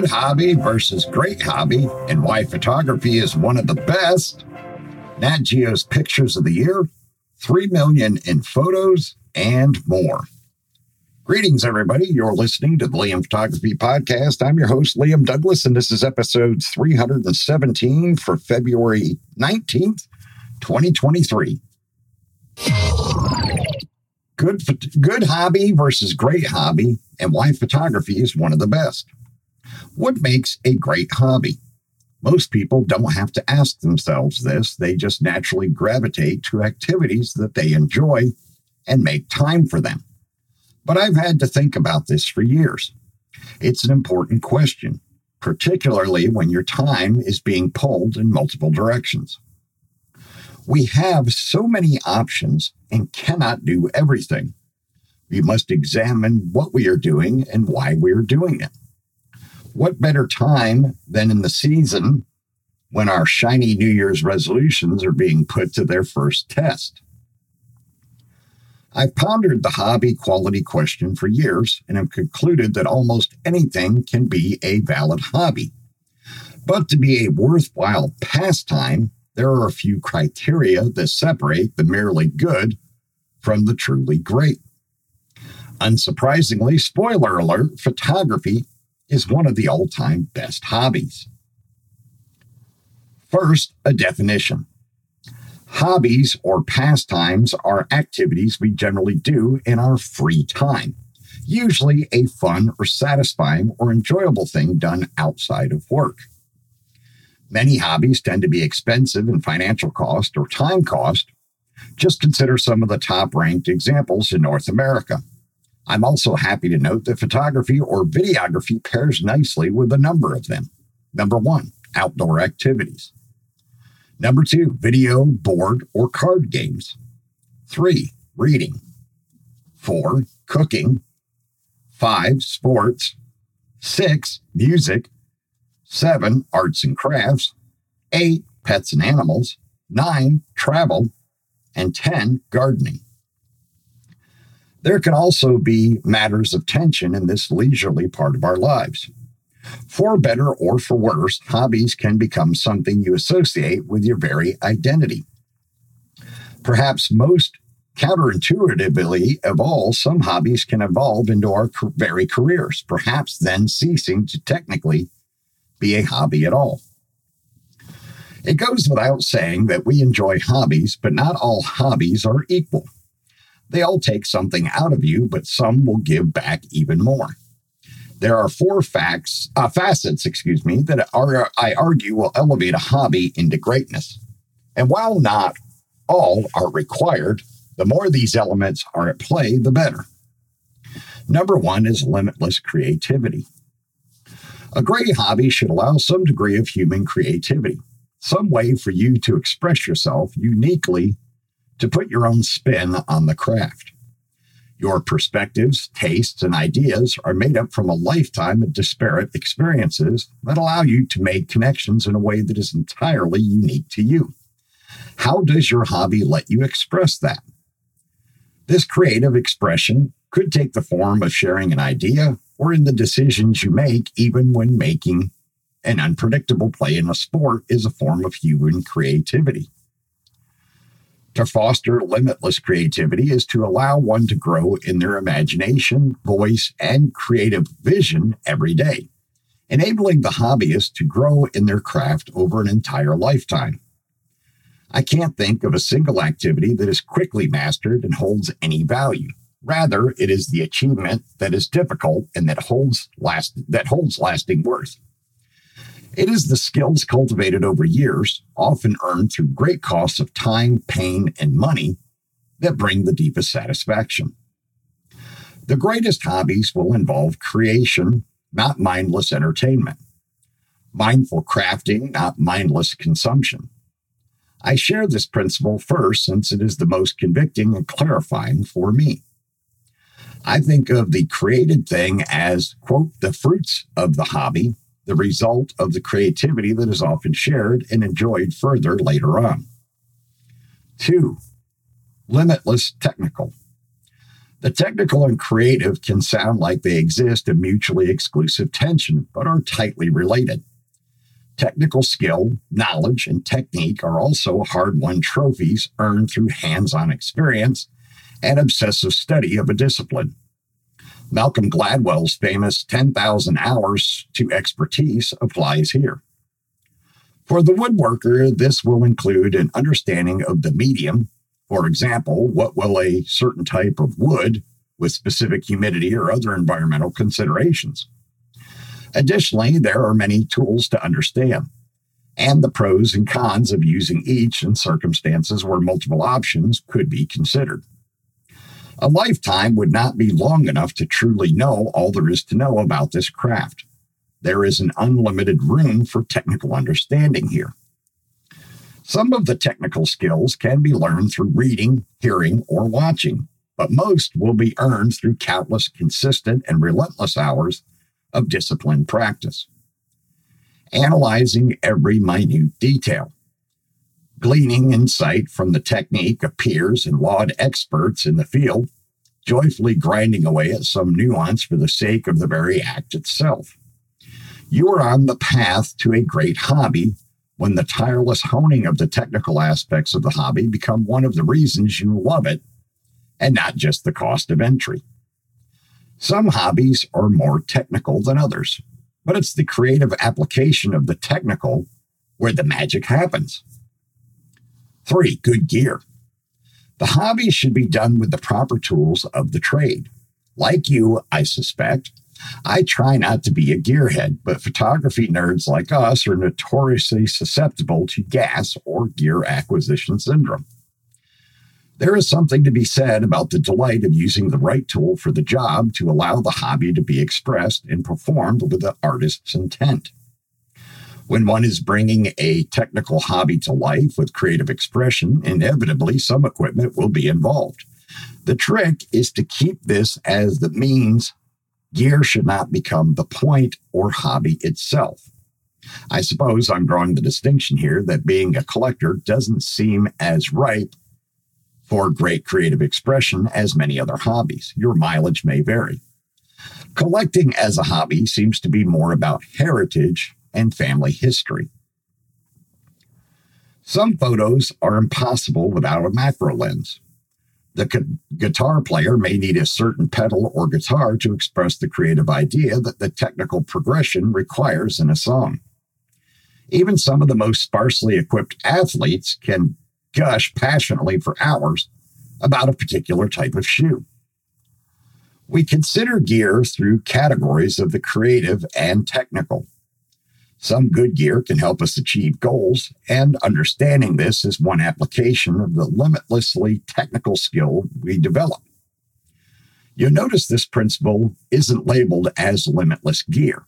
Good hobby versus great hobby and why photography is one of the best. Nat Geo's Pictures of the Year, 3 million in photos, and more. Greetings, everybody. You're listening to the Liam Photography Podcast. I'm your host, Liam Douglas, and this is episode 317 for February 19th, 2023. Good, good hobby versus great hobby, and why photography is one of the best. What makes a great hobby? Most people don't have to ask themselves this. They just naturally gravitate to activities that they enjoy and make time for them. But I've had to think about this for years. It's an important question, particularly when your time is being pulled in multiple directions. We have so many options and cannot do everything. We must examine what we are doing and why we are doing it what better time than in the season when our shiny New Year's resolutions are being put to their first test? I've pondered the hobby quality question for years and have concluded that almost anything can be a valid hobby. But to be a worthwhile pastime, there are a few criteria that separate the merely good from the truly great. Unsurprisingly, spoiler alert, photography is one of the all time best hobbies. First, a definition. Hobbies or pastimes are activities we generally do in our free time, usually a fun or satisfying or enjoyable thing done outside of work. Many hobbies tend to be expensive in financial cost or time cost. Just consider some of the top ranked examples in North America. I'm also happy to note that photography or videography pairs nicely with a number of them. Number one, outdoor activities. Number two, video, board, or card games. Three, reading. Four, cooking. Five, sports. Six, music. Seven, arts and crafts. Eight, pets and animals. Nine, travel. And 10, gardening. There can also be matters of tension in this leisurely part of our lives. For better or for worse, hobbies can become something you associate with your very identity. Perhaps most counterintuitively of all, some hobbies can evolve into our very careers, perhaps then ceasing to technically be a hobby at all. It goes without saying that we enjoy hobbies, but not all hobbies are equal. They all take something out of you, but some will give back even more. There are four facts, uh, facets, excuse me, that are, I argue will elevate a hobby into greatness. And while not all are required, the more these elements are at play, the better. Number one is limitless creativity. A great hobby should allow some degree of human creativity, some way for you to express yourself uniquely to put your own spin on the craft. Your perspectives, tastes, and ideas are made up from a lifetime of disparate experiences that allow you to make connections in a way that is entirely unique to you. How does your hobby let you express that? This creative expression could take the form of sharing an idea or in the decisions you make, even when making an unpredictable play in a sport is a form of human creativity. To foster limitless creativity is to allow one to grow in their imagination, voice, and creative vision every day, enabling the hobbyist to grow in their craft over an entire lifetime. I can't think of a single activity that is quickly mastered and holds any value. Rather, it is the achievement that is difficult and that holds last that holds lasting worth. It is the skills cultivated over years, often earned through great costs of time, pain, and money, that bring the deepest satisfaction. The greatest hobbies will involve creation, not mindless entertainment. mindful crafting, not mindless consumption. I share this principle first since it is the most convicting and clarifying for me. I think of the created thing as, quote, the fruits of the hobby, the result of the creativity that is often shared and enjoyed further later on. Two, limitless technical. The technical and creative can sound like they exist in mutually exclusive tension, but are tightly related. Technical skill, knowledge, and technique are also hard won trophies earned through hands on experience and obsessive study of a discipline. Malcolm Gladwell's famous 10,000 hours to expertise applies here. For the woodworker, this will include an understanding of the medium. For example, what will a certain type of wood with specific humidity or other environmental considerations? Additionally, there are many tools to understand and the pros and cons of using each in circumstances where multiple options could be considered. A lifetime would not be long enough to truly know all there is to know about this craft. There is an unlimited room for technical understanding here. Some of the technical skills can be learned through reading, hearing, or watching, but most will be earned through countless consistent and relentless hours of disciplined practice. Analyzing every minute detail, gleaning insight from the technique of peers and laud experts in the field, joyfully grinding away at some nuance for the sake of the very act itself. You are on the path to a great hobby when the tireless honing of the technical aspects of the hobby become one of the reasons you love it and not just the cost of entry. Some hobbies are more technical than others, but it's the creative application of the technical where the magic happens. Three, good gear. The hobby should be done with the proper tools of the trade. Like you, I suspect, I try not to be a gearhead, but photography nerds like us are notoriously susceptible to gas or gear acquisition syndrome. There is something to be said about the delight of using the right tool for the job to allow the hobby to be expressed and performed with the artist's intent. When one is bringing a technical hobby to life with creative expression, inevitably some equipment will be involved. The trick is to keep this as the means Gear should not become the point or hobby itself. I suppose I'm drawing the distinction here that being a collector doesn't seem as ripe for great creative expression as many other hobbies. Your mileage may vary. Collecting as a hobby seems to be more about heritage and family history. Some photos are impossible without a macro lens. The gu- guitar player may need a certain pedal or guitar to express the creative idea that the technical progression requires in a song. Even some of the most sparsely equipped athletes can gush passionately for hours about a particular type of shoe. We consider gear through categories of the creative and technical. Some good gear can help us achieve goals, and understanding this is one application of the limitlessly technical skill we develop. You'll notice this principle isn't labeled as limitless gear.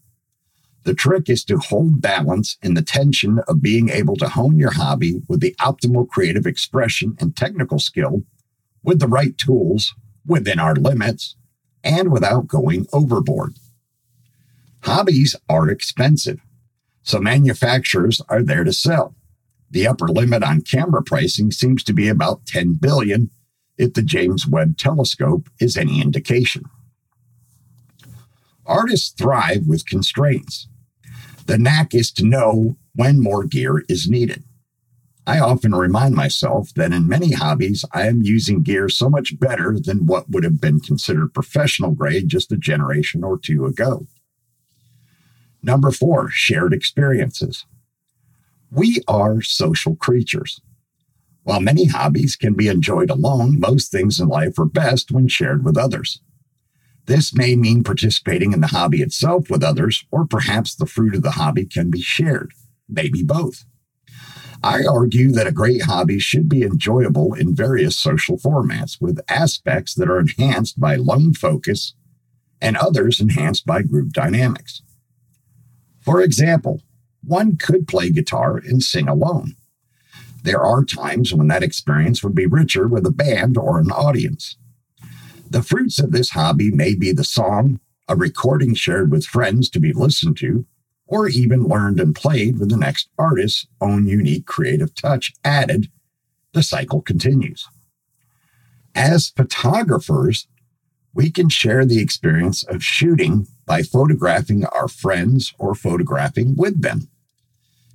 The trick is to hold balance in the tension of being able to hone your hobby with the optimal creative expression and technical skill with the right tools within our limits and without going overboard. Hobbies are expensive so manufacturers are there to sell. The upper limit on camera pricing seems to be about 10 billion if the James Webb telescope is any indication. Artists thrive with constraints. The knack is to know when more gear is needed. I often remind myself that in many hobbies, I am using gear so much better than what would have been considered professional grade just a generation or two ago. Number four, shared experiences. We are social creatures. While many hobbies can be enjoyed alone, most things in life are best when shared with others. This may mean participating in the hobby itself with others, or perhaps the fruit of the hobby can be shared, maybe both. I argue that a great hobby should be enjoyable in various social formats with aspects that are enhanced by lone focus and others enhanced by group dynamics. For example, one could play guitar and sing alone. There are times when that experience would be richer with a band or an audience. The fruits of this hobby may be the song, a recording shared with friends to be listened to, or even learned and played with the next artist's own unique creative touch added. The cycle continues. As photographers, we can share the experience of shooting by photographing our friends or photographing with them.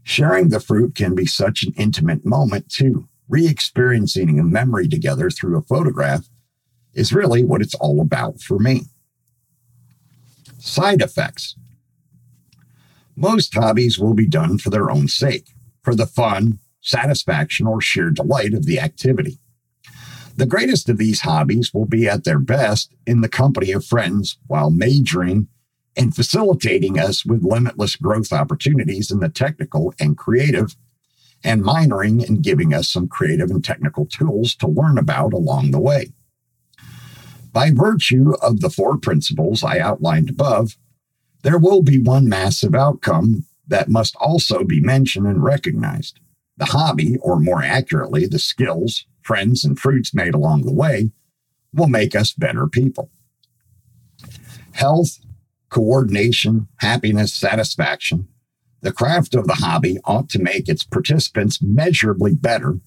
Sharing the fruit can be such an intimate moment, too. Re experiencing a memory together through a photograph is really what it's all about for me. Side effects. Most hobbies will be done for their own sake, for the fun, satisfaction, or sheer delight of the activity. The greatest of these hobbies will be at their best in the company of friends while majoring and facilitating us with limitless growth opportunities in the technical and creative, and minoring and giving us some creative and technical tools to learn about along the way. By virtue of the four principles I outlined above, there will be one massive outcome that must also be mentioned and recognized. The hobby, or more accurately, the skills, friends, and fruits made along the way, will make us better people. Health, coordination, happiness, satisfaction. The craft of the hobby ought to make its participants measurably better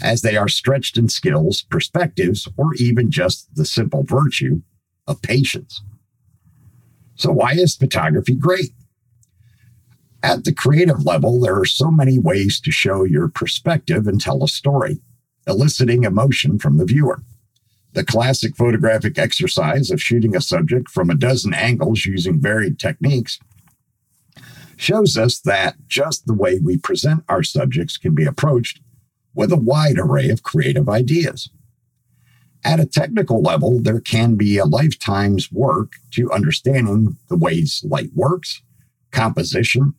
as they are stretched in skills, perspectives, or even just the simple virtue of patience. So, why is photography great? At the creative level, there are so many ways to show your perspective and tell a story, eliciting emotion from the viewer. The classic photographic exercise of shooting a subject from a dozen angles using varied techniques shows us that just the way we present our subjects can be approached with a wide array of creative ideas. At a technical level, there can be a lifetime's work to understanding the ways light works, composition,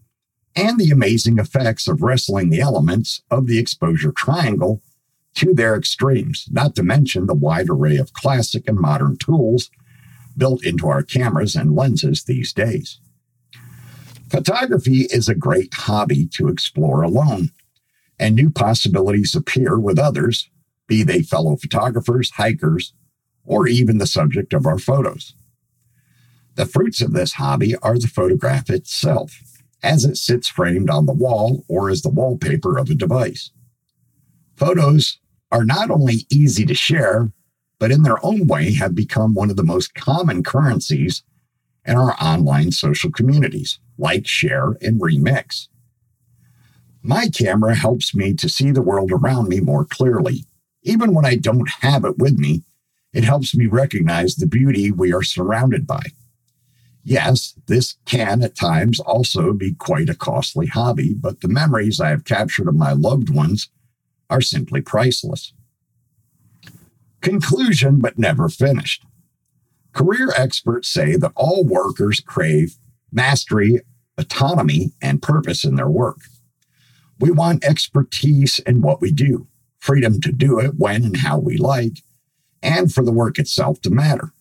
and the amazing effects of wrestling the elements of the exposure triangle to their extremes, not to mention the wide array of classic and modern tools built into our cameras and lenses these days. Photography is a great hobby to explore alone, and new possibilities appear with others, be they fellow photographers, hikers, or even the subject of our photos. The fruits of this hobby are the photograph itself, as it sits framed on the wall or as the wallpaper of a device. Photos are not only easy to share, but in their own way have become one of the most common currencies in our online social communities, like, share, and remix. My camera helps me to see the world around me more clearly. Even when I don't have it with me, it helps me recognize the beauty we are surrounded by. Yes, this can at times also be quite a costly hobby, but the memories I have captured of my loved ones are simply priceless. Conclusion, but never finished. Career experts say that all workers crave mastery, autonomy, and purpose in their work. We want expertise in what we do, freedom to do it when and how we like, and for the work itself to matter.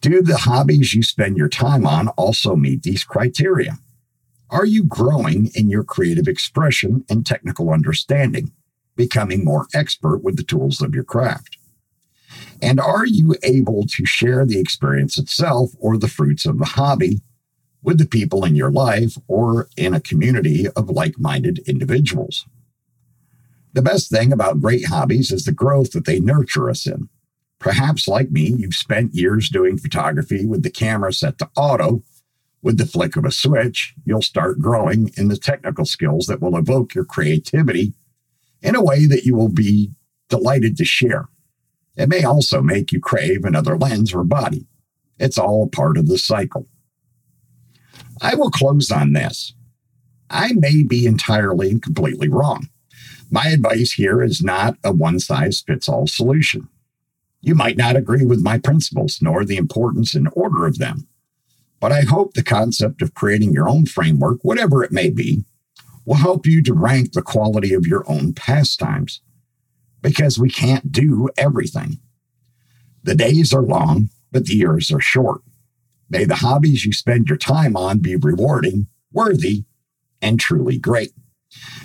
Do the hobbies you spend your time on also meet these criteria? Are you growing in your creative expression and technical understanding? Becoming more expert with the tools of your craft? And are you able to share the experience itself or the fruits of the hobby with the people in your life or in a community of like minded individuals? The best thing about great hobbies is the growth that they nurture us in. Perhaps, like me, you've spent years doing photography with the camera set to auto. With the flick of a switch, you'll start growing in the technical skills that will evoke your creativity in a way that you will be delighted to share. It may also make you crave another lens or body. It's all part of the cycle. I will close on this. I may be entirely and completely wrong. My advice here is not a one size fits all solution. You might not agree with my principles nor the importance and order of them, but I hope the concept of creating your own framework, whatever it may be, will help you to rank the quality of your own pastimes because we can't do everything. The days are long, but the years are short. May the hobbies you spend your time on be rewarding, worthy, and truly great.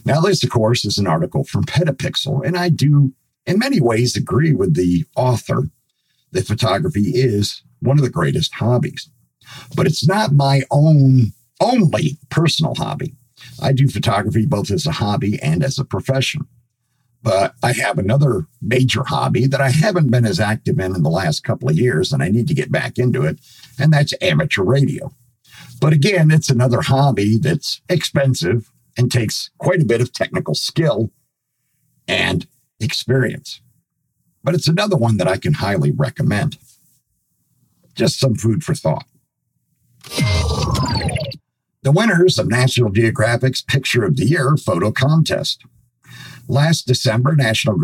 Now, this, of course, is an article from Petapixel, and I do, in many ways, agree with the author that photography is one of the greatest hobbies. But it's not my own only personal hobby. I do photography both as a hobby and as a profession. But I have another major hobby that I haven't been as active in in the last couple of years, and I need to get back into it, and that's amateur radio. But again, it's another hobby that's expensive and takes quite a bit of technical skill and experience. But it's another one that I can highly recommend. Just some food for thought. The winners of National Geographic's Picture of the Year photo contest. Last December, National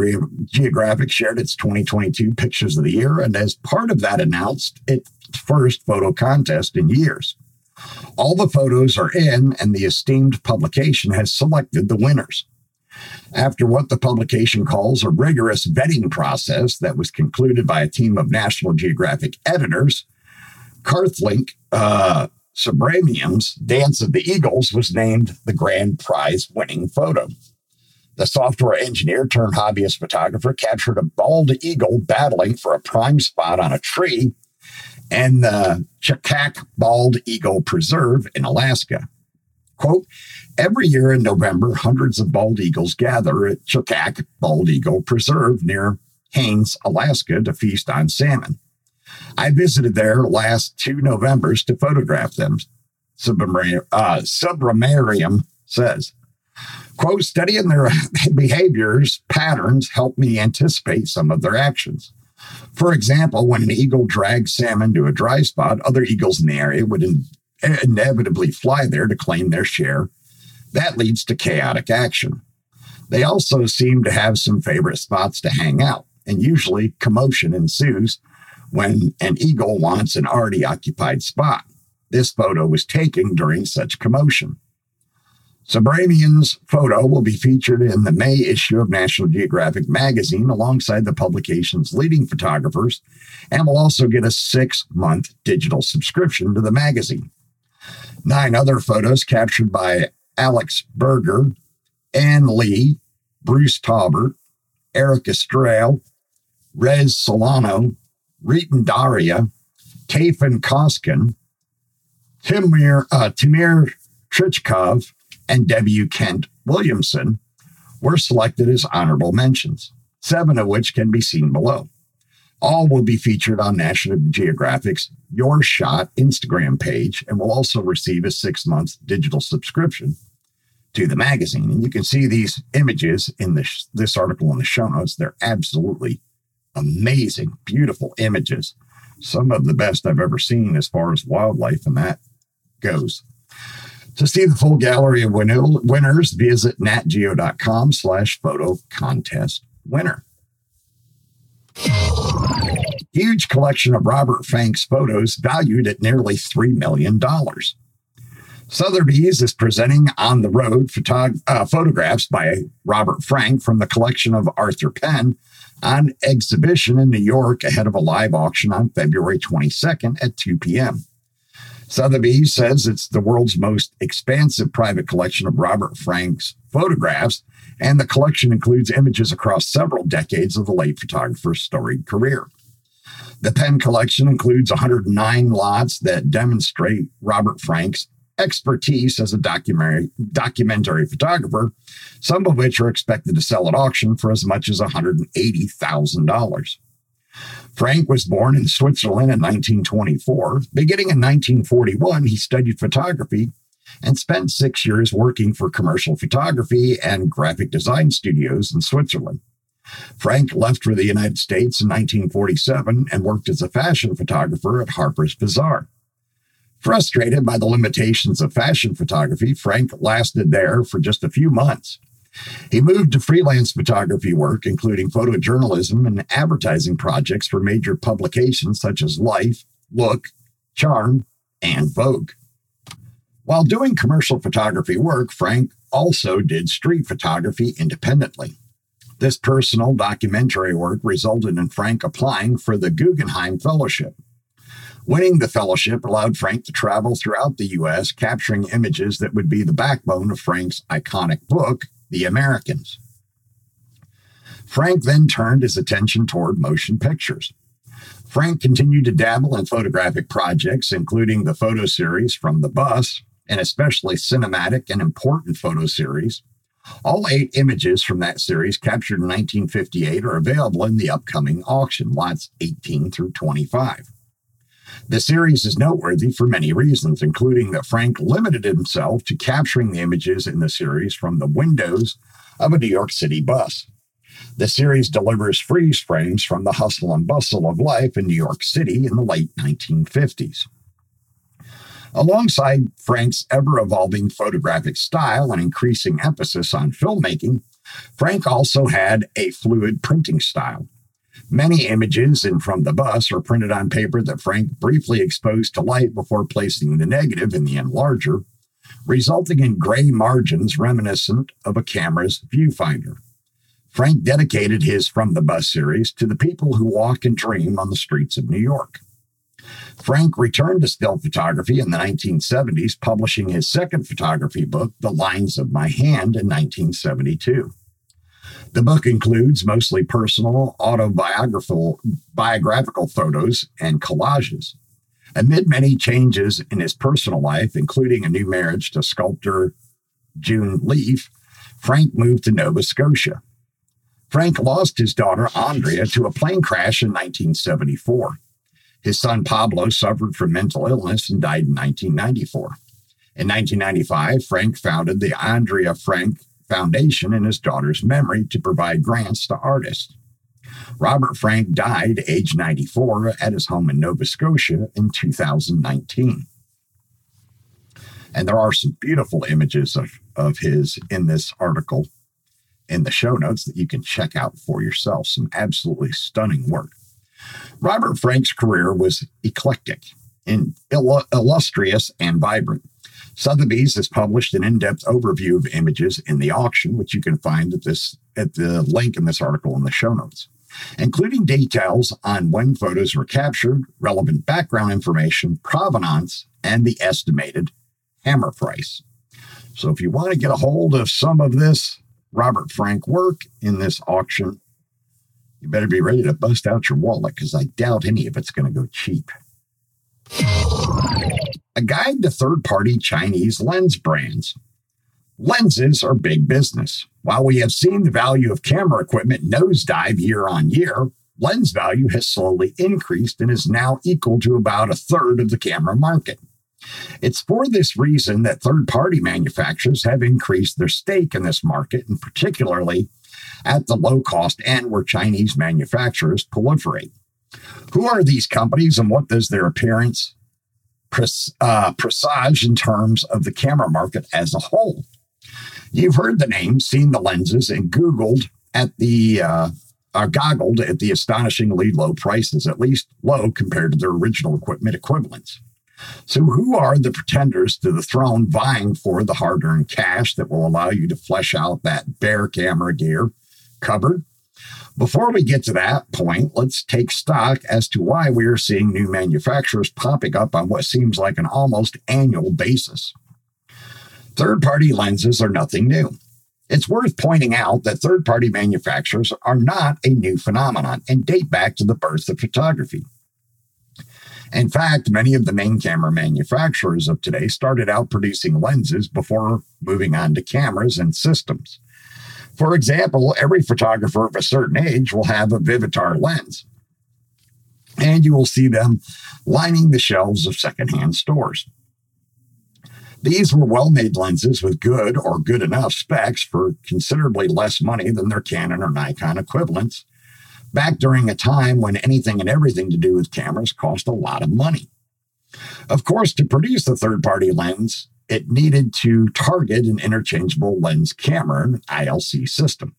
Geographic shared its 2022 Pictures of the Year, and as part of that, announced its first photo contest in years. All the photos are in, and the esteemed publication has selected the winners. After what the publication calls a rigorous vetting process that was concluded by a team of National Geographic editors, Karthik, uh, Subramaniam's Dance of the Eagles was named the grand prize winning photo. The software engineer turned hobbyist photographer captured a bald eagle battling for a prime spot on a tree and the Chilkat Bald Eagle Preserve in Alaska. Quote, every year in November, hundreds of bald eagles gather at Chilkat Bald Eagle Preserve near Haines, Alaska to feast on salmon. I visited there last two Novembers to photograph them, Subramaniam uh, says. Quote, studying their behaviors, patterns help me anticipate some of their actions. For example, when an eagle drags salmon to a dry spot, other eagles in the area would in- inevitably fly there to claim their share. That leads to chaotic action. They also seem to have some favorite spots to hang out, and usually commotion ensues when an eagle wants an already occupied spot. This photo was taken during such commotion. Subramaniam's photo will be featured in the May issue of National Geographic magazine alongside the publication's leading photographers and will also get a six month digital subscription to the magazine. Nine other photos captured by Alex Berger, Anne Lee, Bruce Taubert, Eric Estrella, Rez Solano, Ritan Daria, Tafin Koskin, Timir, uh, Timir Trichkov, and W. Kent Williamson were selected as honorable mentions, seven of which can be seen below. All will be featured on National Geographic's Your Shot Instagram page and will also receive a six month digital subscription to the magazine. And you can see these images in this, this article in the show notes. They're absolutely amazing, beautiful images. Some of the best I've ever seen as far as wildlife and that goes. To see the full gallery of win- winners, visit natgeo.com slash photo contest winner. Huge collection of Robert Frank's photos valued at nearly $3 million. Sotheby's is presenting on the road photog- uh, photographs by Robert Frank from the collection of Arthur Penn on exhibition in New York ahead of a live auction on February 22nd at 2 p.m. Sotheby's says it's the world's most expansive private collection of Robert Frank's photographs, and the collection includes images across several decades of the late photographer's storied career. The Penn collection includes 109 lots that demonstrate Robert Frank's expertise as a documentary, documentary photographer, some of which are expected to sell at auction for as much as $180,000. Frank was born in Switzerland in 1924. Beginning in 1941, he studied photography and spent six years working for commercial photography and graphic design studios in Switzerland. Frank left for the United States in 1947 and worked as a fashion photographer at Harper's Bazaar. Frustrated by the limitations of fashion photography, Frank lasted there for just a few months. He moved to freelance photography work, including photojournalism and advertising projects for major publications such as Life, Look, Charm, and Vogue. While doing commercial photography work, Frank also did street photography independently. This personal documentary work resulted in Frank applying for the Guggenheim Fellowship. Winning the fellowship allowed Frank to travel throughout the U.S., capturing images that would be the backbone of Frank's iconic book, The Americans. Frank then turned his attention toward motion pictures. Frank continued to dabble in photographic projects, including the photo series from the bus, and especially cinematic and important photo series. All eight images from that series captured in 1958 are available in the upcoming auction, lots 18 through 25. The series is noteworthy for many reasons, including that Frank limited himself to capturing the images in the series from the windows of a New York City bus. The series delivers freeze frames from the hustle and bustle of life in New York City in the late 1950s. Alongside Frank's ever evolving photographic style and increasing emphasis on filmmaking, Frank also had a fluid printing style. Many images in From the Bus are printed on paper that Frank briefly exposed to light before placing the negative in the enlarger, resulting in gray margins reminiscent of a camera's viewfinder. Frank dedicated his From the Bus series to the people who walk and dream on the streets of New York. Frank returned to still photography in the 1970s, publishing his second photography book, The Lines of My Hand, in 1972. The book includes mostly personal, autobiographical biographical photos and collages. Amid many changes in his personal life, including a new marriage to sculptor June Leaf, Frank moved to Nova Scotia. Frank lost his daughter Andrea to a plane crash in 1974. His son Pablo suffered from mental illness and died in 1994. In 1995, Frank founded the Andrea Frank Foundation in his daughter's memory to provide grants to artists. Robert Frank died age 94 at his home in Nova Scotia in 2019. And there are some beautiful images of, of his in this article in the show notes that you can check out for yourself. Some absolutely stunning work. Robert Frank's career was eclectic, illustrious, and vibrant. Sotheby's has published an in-depth overview of images in the auction, which you can find at this at the link in this article in the show notes, including details on when photos were captured, relevant background information, provenance, and the estimated hammer price. So if you want to get a hold of some of this Robert Frank work in this auction, you better be ready to bust out your wallet because I doubt any of it's going to go cheap a guide to third party Chinese lens brands. Lenses are big business. While we have seen the value of camera equipment nosedive year on year, lens value has slowly increased and is now equal to about a third of the camera market. It's for this reason that third party manufacturers have increased their stake in this market, and particularly at the low cost end where Chinese manufacturers proliferate. Who are these companies and what does their appearance uh, presage in terms of the camera market as a whole. You've heard the name, seen the lenses, and Googled at the uh, uh, goggled at the astonishingly low prices, at least low compared to their original equipment equivalents. So, who are the pretenders to the throne vying for the hard earned cash that will allow you to flesh out that bare camera gear cupboard before we get to that point, let's take stock as to why we are seeing new manufacturers popping up on what seems like an almost annual basis. Third party lenses are nothing new. It's worth pointing out that third party manufacturers are not a new phenomenon and date back to the birth of photography. In fact, many of the main camera manufacturers of today started out producing lenses before moving on to cameras and systems. For example, every photographer of a certain age will have a Vivitar lens, and you will see them lining the shelves of secondhand stores. These were well made lenses with good or good enough specs for considerably less money than their Canon or Nikon equivalents, back during a time when anything and everything to do with cameras cost a lot of money. Of course, to produce a third party lens, it needed to target an interchangeable lens camera, an ILC system.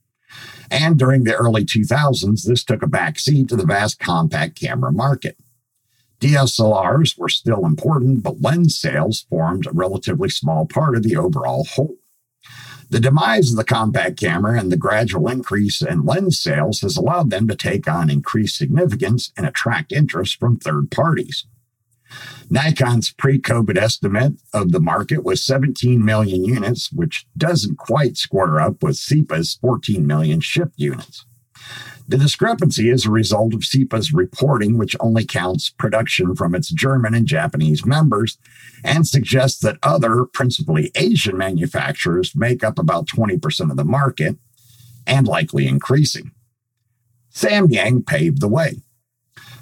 And during the early 2000s, this took a backseat to the vast compact camera market. DSLRs were still important, but lens sales formed a relatively small part of the overall whole. The demise of the compact camera and the gradual increase in lens sales has allowed them to take on increased significance and attract interest from third parties. Nikon's pre COVID estimate of the market was 17 million units, which doesn't quite square up with CIPA's 14 million shipped units. The discrepancy is a result of CIPA's reporting, which only counts production from its German and Japanese members and suggests that other, principally Asian manufacturers, make up about 20% of the market and likely increasing. Samyang paved the way.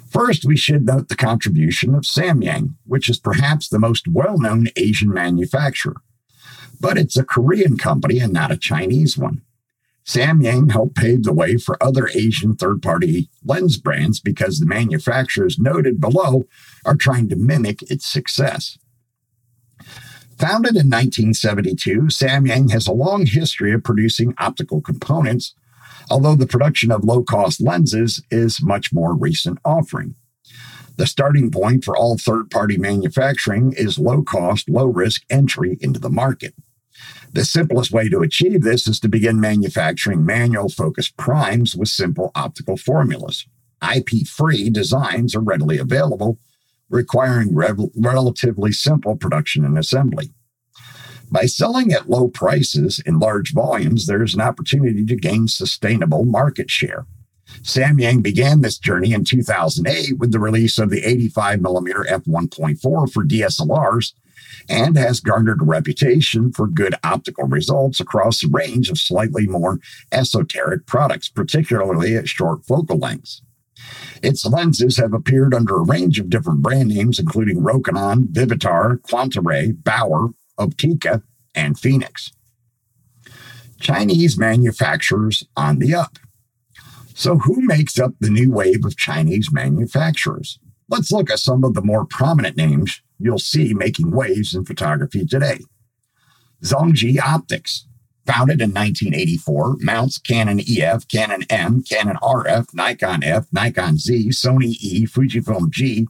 First, we should note the contribution of Samyang, which is perhaps the most well known Asian manufacturer. But it's a Korean company and not a Chinese one. Samyang helped pave the way for other Asian third party lens brands because the manufacturers noted below are trying to mimic its success. Founded in 1972, Samyang has a long history of producing optical components although the production of low cost lenses is much more recent offering. The starting point for all third party manufacturing is low cost, low risk entry into the market. The simplest way to achieve this is to begin manufacturing manual focus primes with simple optical formulas. IP free designs are readily available, requiring relatively simple production and assembly. By selling at low prices in large volumes, there is an opportunity to gain sustainable market share. Samyang began this journey in 2008 with the release of the 85mm f1.4 for DSLRs and has garnered a reputation for good optical results across a range of slightly more esoteric products, particularly at short focal lengths. Its lenses have appeared under a range of different brand names, including Rokinon, Vivitar, Quantaray, Bower, Opteka, and Phoenix. Chinese manufacturers on the up. So, who makes up the new wave of Chinese manufacturers? Let's look at some of the more prominent names you'll see making waves in photography today. Zhongyi Optics, founded in 1984, mounts Canon EF, Canon M, Canon RF, Nikon F, Nikon Z, Sony E, Fujifilm G,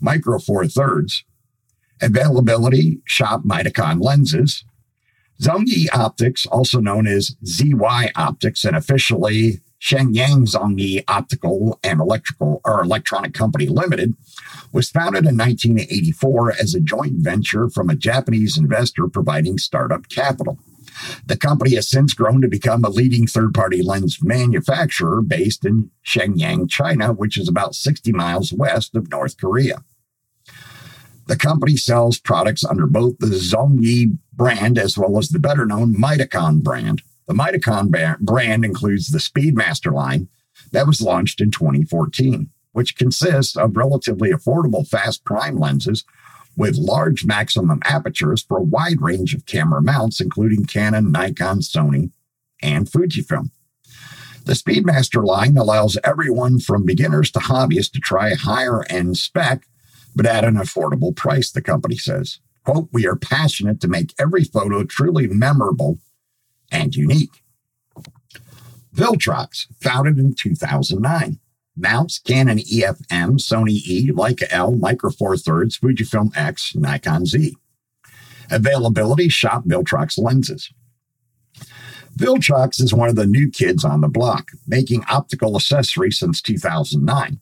Micro Four Thirds, Availability shop Mitakon lenses. Zhongyi Optics, also known as ZY Optics and officially Shenyang Zhongyi Optical and Electrical or Electronic Company Limited, was founded in 1984 as a joint venture from a Japanese investor providing startup capital. The company has since grown to become a leading third party lens manufacturer based in Shenyang, China, which is about 60 miles west of North Korea. The company sells products under both the Zhongyi brand as well as the better known Mitakon brand. The Mitakon brand includes the Speedmaster line that was launched in 2014, which consists of relatively affordable fast prime lenses with large maximum apertures for a wide range of camera mounts, including Canon, Nikon, Sony, and Fujifilm. The Speedmaster line allows everyone from beginners to hobbyists to try higher end spec but at an affordable price, the company says. Quote, we are passionate to make every photo truly memorable and unique. Viltrox, founded in 2009. Mounts Canon EFM, Sony E, Leica L, Micro Four Thirds, Fujifilm X, Nikon Z. Availability shop Viltrox lenses. Viltrox is one of the new kids on the block, making optical accessories since 2009.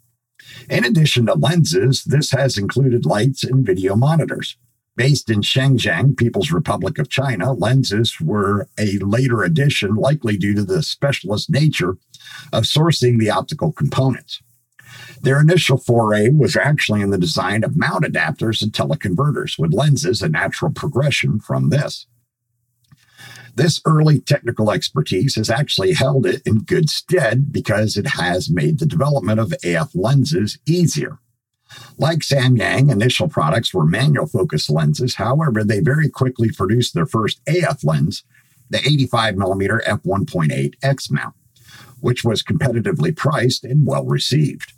In addition to lenses, this has included lights and video monitors. Based in Shenzhen, People's Republic of China, lenses were a later addition, likely due to the specialist nature of sourcing the optical components. Their initial foray was actually in the design of mount adapters and teleconverters, with lenses a natural progression from this. This early technical expertise has actually held it in good stead because it has made the development of AF lenses easier. Like Samyang, initial products were manual focus lenses. However, they very quickly produced their first AF lens, the 85mm f1.8 X mount, which was competitively priced and well received.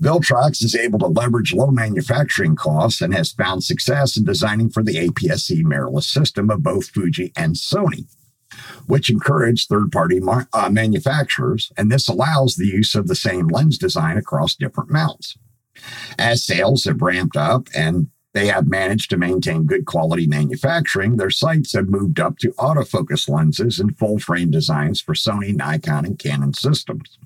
Viltrox is able to leverage low manufacturing costs and has found success in designing for the APS-C mirrorless system of both Fuji and Sony, which encourage third-party mar- uh, manufacturers, and this allows the use of the same lens design across different mounts. As sales have ramped up and they have managed to maintain good quality manufacturing. Their sights have moved up to autofocus lenses and full frame designs for Sony, Nikon, and Canon systems.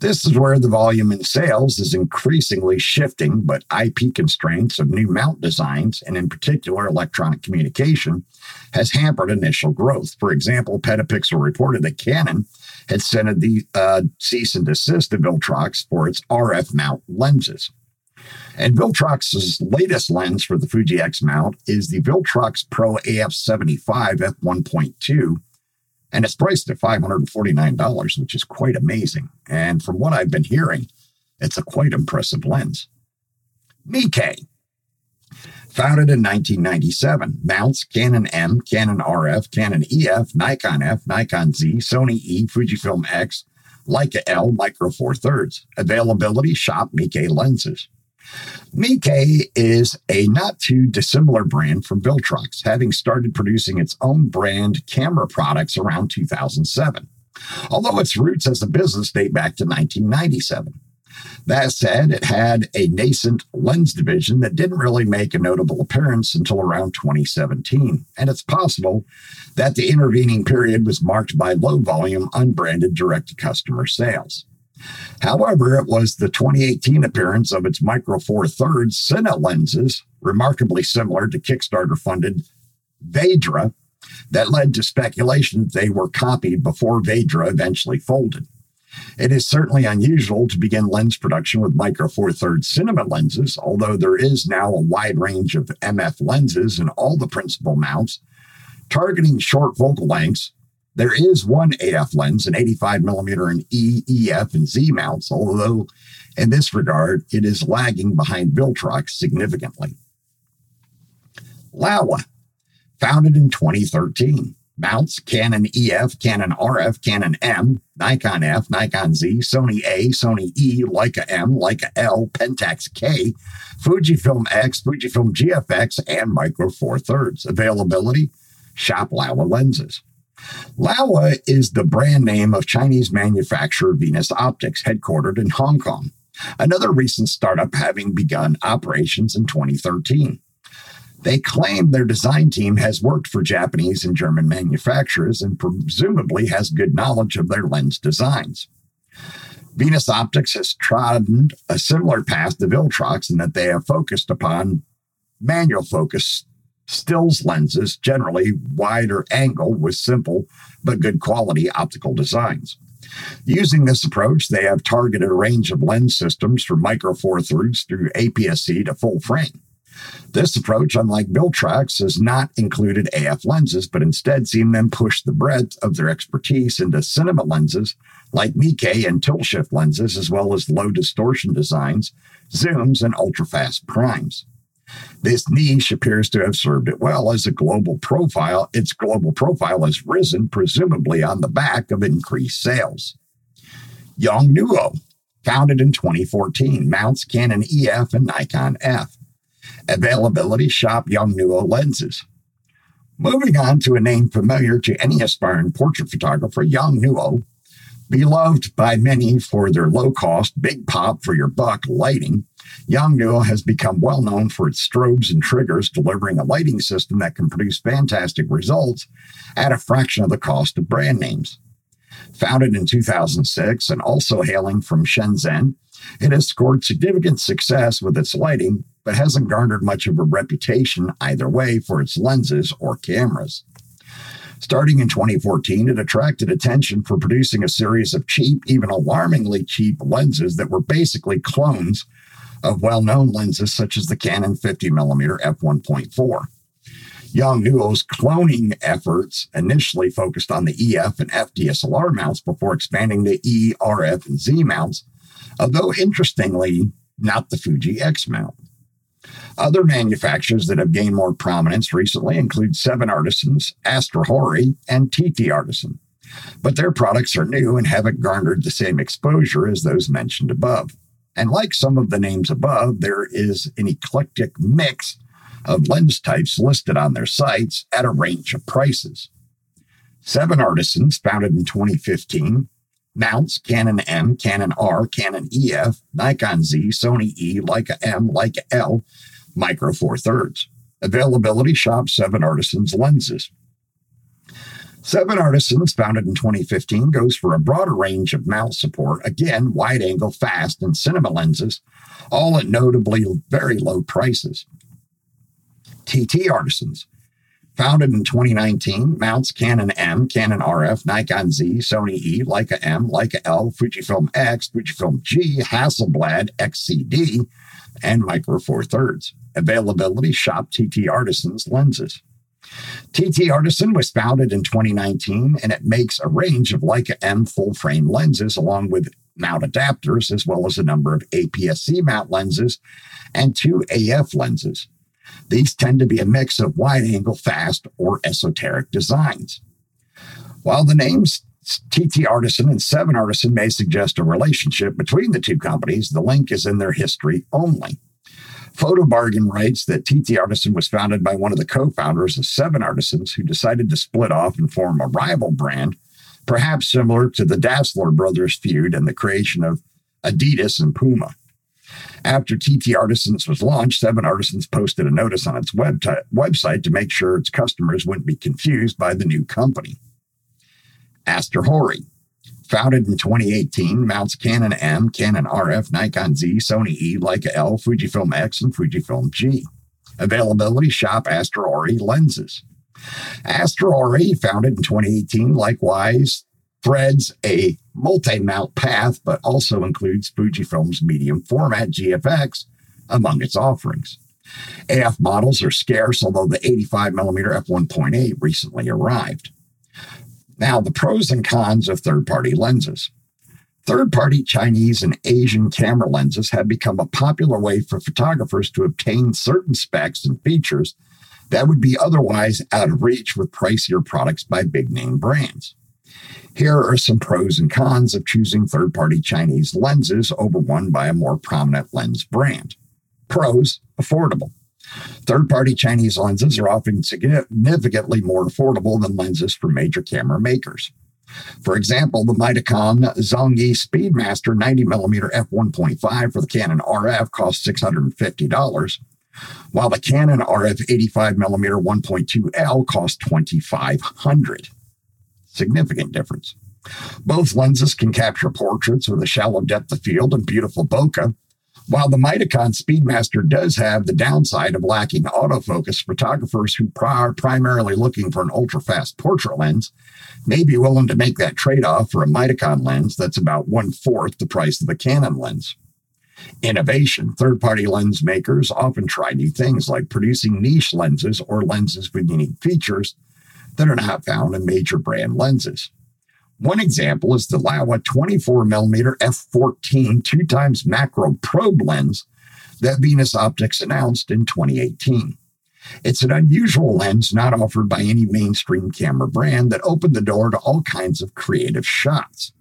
This is where the volume in sales is increasingly shifting, but IP constraints of new mount designs, and in particular electronic communication, has hampered initial growth. For example, Petapixel reported that Canon had sent the uh, cease and desist to Viltrox for its RF mount lenses. And Viltrox's latest lens for the Fuji X mount is the Viltrox Pro AF75 f1.2, and it's priced at $549, which is quite amazing. And from what I've been hearing, it's a quite impressive lens. Meike, founded in 1997, mounts Canon M, Canon RF, Canon EF, Nikon F, Nikon Z, Sony E, Fujifilm X, Leica L, Micro Four Thirds. Availability: Shop Meike lenses. Meike is a not too dissimilar brand from Viltrox, having started producing its own brand camera products around 2007, although its roots as a business date back to 1997. That said, it had a nascent lens division that didn't really make a notable appearance until around 2017, and it's possible that the intervening period was marked by low volume, unbranded direct to customer sales. However, it was the 2018 appearance of its Micro Four Thirds Cine lenses, remarkably similar to Kickstarter funded Veydra, that led to speculation that they were copied before Veydra eventually folded. It is certainly unusual to begin lens production with Micro Four Thirds cinema lenses, although there is now a wide range of MF lenses in all the principal mounts, targeting short focal lengths there is one AF lens, an 85 millimeter in E, EF, and Z mounts, although in this regard, it is lagging behind Viltrox significantly. Laowa, founded in 2013, mounts Canon EF, Canon RF, Canon M, Nikon F, Nikon Z, Sony A, Sony E, Leica M, Leica L, Pentax K, Fujifilm X, Fujifilm GFX, and Micro Four Thirds. Availability: Shop Laowa lenses. Laowa is the brand name of Chinese manufacturer Venus Optics, headquartered in Hong Kong, another recent startup having begun operations in 2013. They claim their design team has worked for Japanese and German manufacturers and presumably has good knowledge of their lens designs. Venus Optics has trodden a similar path to Viltrox in that they have focused upon manual focus stills lenses, generally wider angle with simple but good quality optical designs. Using this approach, they have targeted a range of lens systems from micro four thirds through APS-C to full frame. This approach, unlike Viltrox, has not included AF lenses, but instead seen them push the breadth of their expertise into cinema lenses like Meike and tilt shift lenses, as well as low distortion designs, zooms, and ultra fast primes. This niche appears to have served it well as a global profile. Its global profile has risen, presumably on the back of increased sales. Yongnuo, founded in 2014, mounts Canon EF and Nikon F. Availability shop Yongnuo lenses. Moving on to a name familiar to any aspiring portrait photographer, Yongnuo, beloved by many for their low cost, big pop for your buck lighting, Yongnuo has become well known for its strobes and triggers, delivering a lighting system that can produce fantastic results at a fraction of the cost of brand names. Founded in 2006 and also hailing from Shenzhen, it has scored significant success with its lighting, but hasn't garnered much of a reputation either way for its lenses or cameras. Starting in 2014, it attracted attention for producing a series of cheap, even alarmingly cheap lenses that were basically clones of well known lenses such as the Canon 50mm f1.4. Yongnuo's cloning efforts initially focused on the EF and FDSLR mounts before expanding to E, RF, and Z mounts, although interestingly, not the Fuji X mount. Other manufacturers that have gained more prominence recently include Seven Artisans, AstrHori, and TT Artisan. But their products are new and haven't garnered the same exposure as those mentioned above. And like some of the names above, there is an eclectic mix of lens types listed on their sites at a range of prices. Seven Artisans, founded in 2015, mounts Canon M, Canon R, Canon EF, Nikon Z, Sony E, Leica M, Leica L, Micro Four Thirds. Availability shop Seven Artisans lenses. Seven Artisans, founded in 2015, goes for a broader range of mount support, again, wide angle, fast, and cinema lenses, all at notably very low prices. TT Artisans, founded in 2019, mounts Canon M, Canon RF, Nikon Z, Sony E, Leica M, Leica L, Fujifilm X, Fujifilm G, Hasselblad XCD, and Micro Four Thirds. Availability shop TT Artisans lenses. TT Artisan was founded in 2019 and it makes a range of Leica M full frame lenses along with mount adapters, as well as a number of APS-C mount lenses and two AF lenses. These tend to be a mix of wide angle, fast, or esoteric designs. While the names TT Artisan and Seven Artisan may suggest a relationship between the two companies, the link is in their history only. Photo Bargain writes that TT Artisan was founded by one of the co founders of Seven Artisans who decided to split off and form a rival brand, perhaps similar to the Dassler brothers feud and the creation of Adidas and Puma. After TT Artisans was launched, Seven Artisans posted a notice on its web t- website to make sure its customers wouldn't be confused by the new company. AstrHori, Founded in 2018, mounts Canon M, Canon RF, Nikon Z, Sony E, Leica L, Fujifilm X, and Fujifilm G. Availability shop Hori lenses. Hori, founded in 2018, likewise threads a multi-mount path, but also includes Fujifilm's medium format GFX among its offerings. AF models are scarce, although the 85mm f1.8 recently arrived. Now, the pros and cons of third party lenses. Third party Chinese and Asian camera lenses have become a popular way for photographers to obtain certain specs and features that would be otherwise out of reach with pricier products by big name brands. Here are some pros and cons of choosing third party Chinese lenses over one by a more prominent lens brand. Pros affordable. Third party Chinese lenses are often significantly more affordable than lenses from major camera makers. For example, the Mitacon Zhongyi Speedmaster 90mm f1.5 for the Canon RF costs $650, while the Canon RF 85mm 1.2L costs $2,500. Significant difference. Both lenses can capture portraits with a shallow depth of field and beautiful bokeh, while the Mitacon Speedmaster does have the downside of lacking autofocus, photographers who are primarily looking for an ultra fast portrait lens may be willing to make that trade off for a Mitacon lens that's about one fourth the price of a Canon lens. Innovation. Third party lens makers often try new things like producing niche lenses or lenses with unique features that are not found in major brand lenses. One example is the Laowa 24mm f14 two times macro probe lens that Venus Optics announced in 2018. It's an unusual lens not offered by any mainstream camera brand that opened the door to all kinds of creative shots.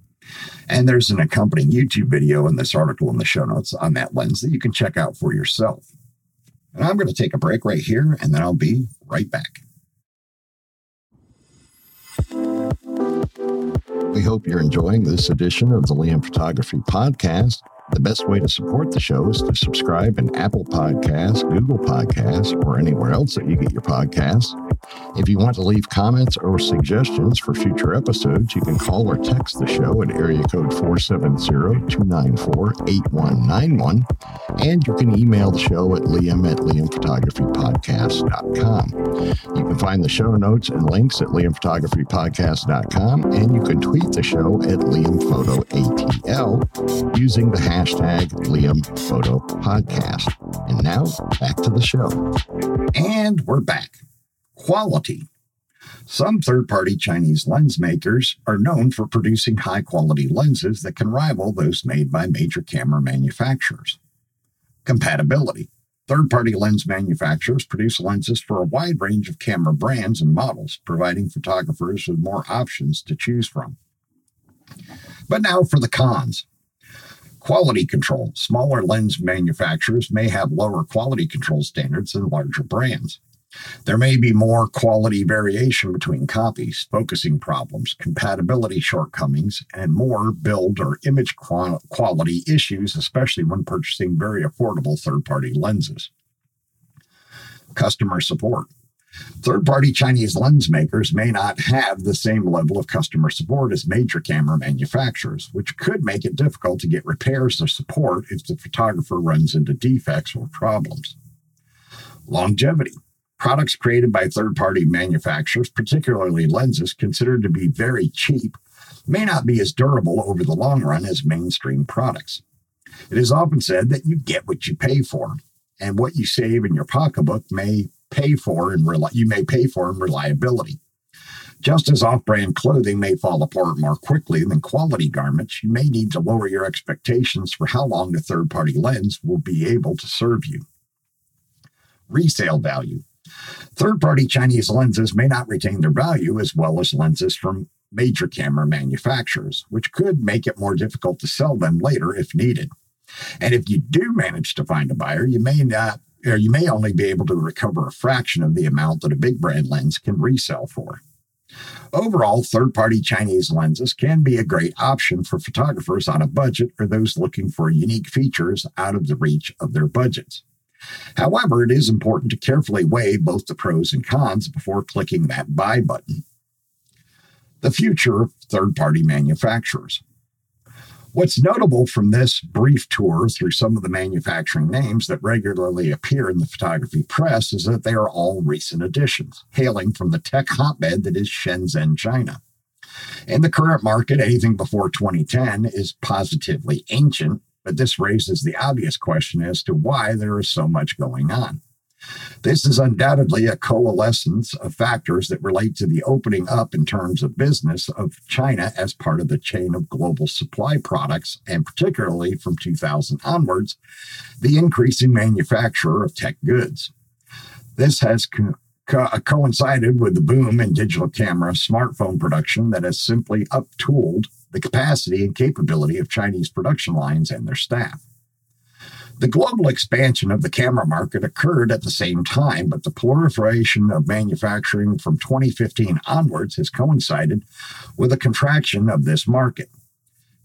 And there's an accompanying YouTube video in this article in the show notes on that lens that you can check out for yourself. And I'm going to take a break right here, and then I'll be right back. We hope you're enjoying this edition of the Liam Photography Podcast. The best way to support the show is to subscribe in Apple Podcasts, Google Podcasts, or anywhere else that you get your podcasts. If you want to leave comments or suggestions for future episodes, you can call or text the show at area code 470-294-8191. And you can email the show at liam at liamphotographypodcast.com. You can find the show notes and links at liamphotographypodcast.com, and you can tweet the show at liamphotoatl using the hashtag hashtag Liam Photo Podcast. And now back to the show. And we're back. Quality. Some third party Chinese lens makers are known for producing high quality lenses that can rival those made by major camera manufacturers. Compatibility. Third party lens manufacturers produce lenses for a wide range of camera brands and models, providing photographers with more options to choose from. But now for the cons. Quality control. Smaller lens manufacturers may have lower quality control standards than larger brands. There may be more quality variation between copies, focusing problems, compatibility shortcomings, and more build or image quality issues, especially when purchasing very affordable third party lenses. Customer support. Third party Chinese lens makers may not have the same level of customer support as major camera manufacturers, which could make it difficult to get repairs or support if the photographer runs into defects or problems. Longevity. Products created by third party manufacturers, particularly lenses considered to be very cheap, may not be as durable over the long run as mainstream products. It is often said that you get what you pay for, and what you save in your pocketbook may pay for and rel- you may pay for in reliability. Just as off brand clothing may fall apart more quickly than quality garments, you may need to lower your expectations for how long a third party lens will be able to serve you. Resale value. Third party Chinese lenses may not retain their value as well as lenses from major camera manufacturers, which could make it more difficult to sell them later if needed. And if you do manage to find a buyer, you may not or you may only be able to recover a fraction of the amount that a big brand lens can resell for. Overall, third party Chinese lenses can be a great option for photographers on a budget or those looking for unique features out of the reach of their budgets. However, it is important to carefully weigh both the pros and cons before clicking that buy button. The future of third party manufacturers. What's notable from this brief tour through some of the manufacturing names that regularly appear in the photography press is that they are all recent additions, hailing from the tech hotbed that is Shenzhen, China. In the current market, anything before 2010 is positively ancient, but this raises the obvious question as to why there is so much going on. This is undoubtedly a coalescence of factors that relate to the opening up in terms of business of China as part of the chain of global supply products, and particularly from 2000 onwards, the increasing manufacture of tech goods. This has co- coincided with the boom in digital camera smartphone production that has simply uptooled the capacity and capability of Chinese production lines and their staff. The global expansion of the camera market occurred at the same time, but the proliferation of manufacturing from 2015 onwards has coincided with a contraction of this market.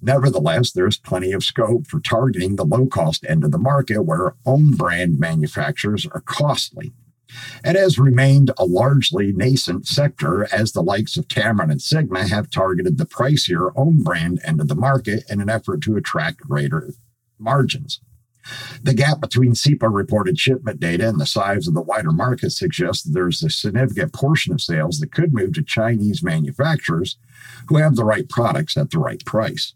Nevertheless, there is plenty of scope for targeting the low cost end of the market where own brand manufacturers are costly. It has remained a largely nascent sector as the likes of Tamron and Sigma have targeted the pricier own brand end of the market in an effort to attract greater margins. The gap between CIPA reported shipment data and the size of the wider market suggests that there's a significant portion of sales that could move to Chinese manufacturers who have the right products at the right price.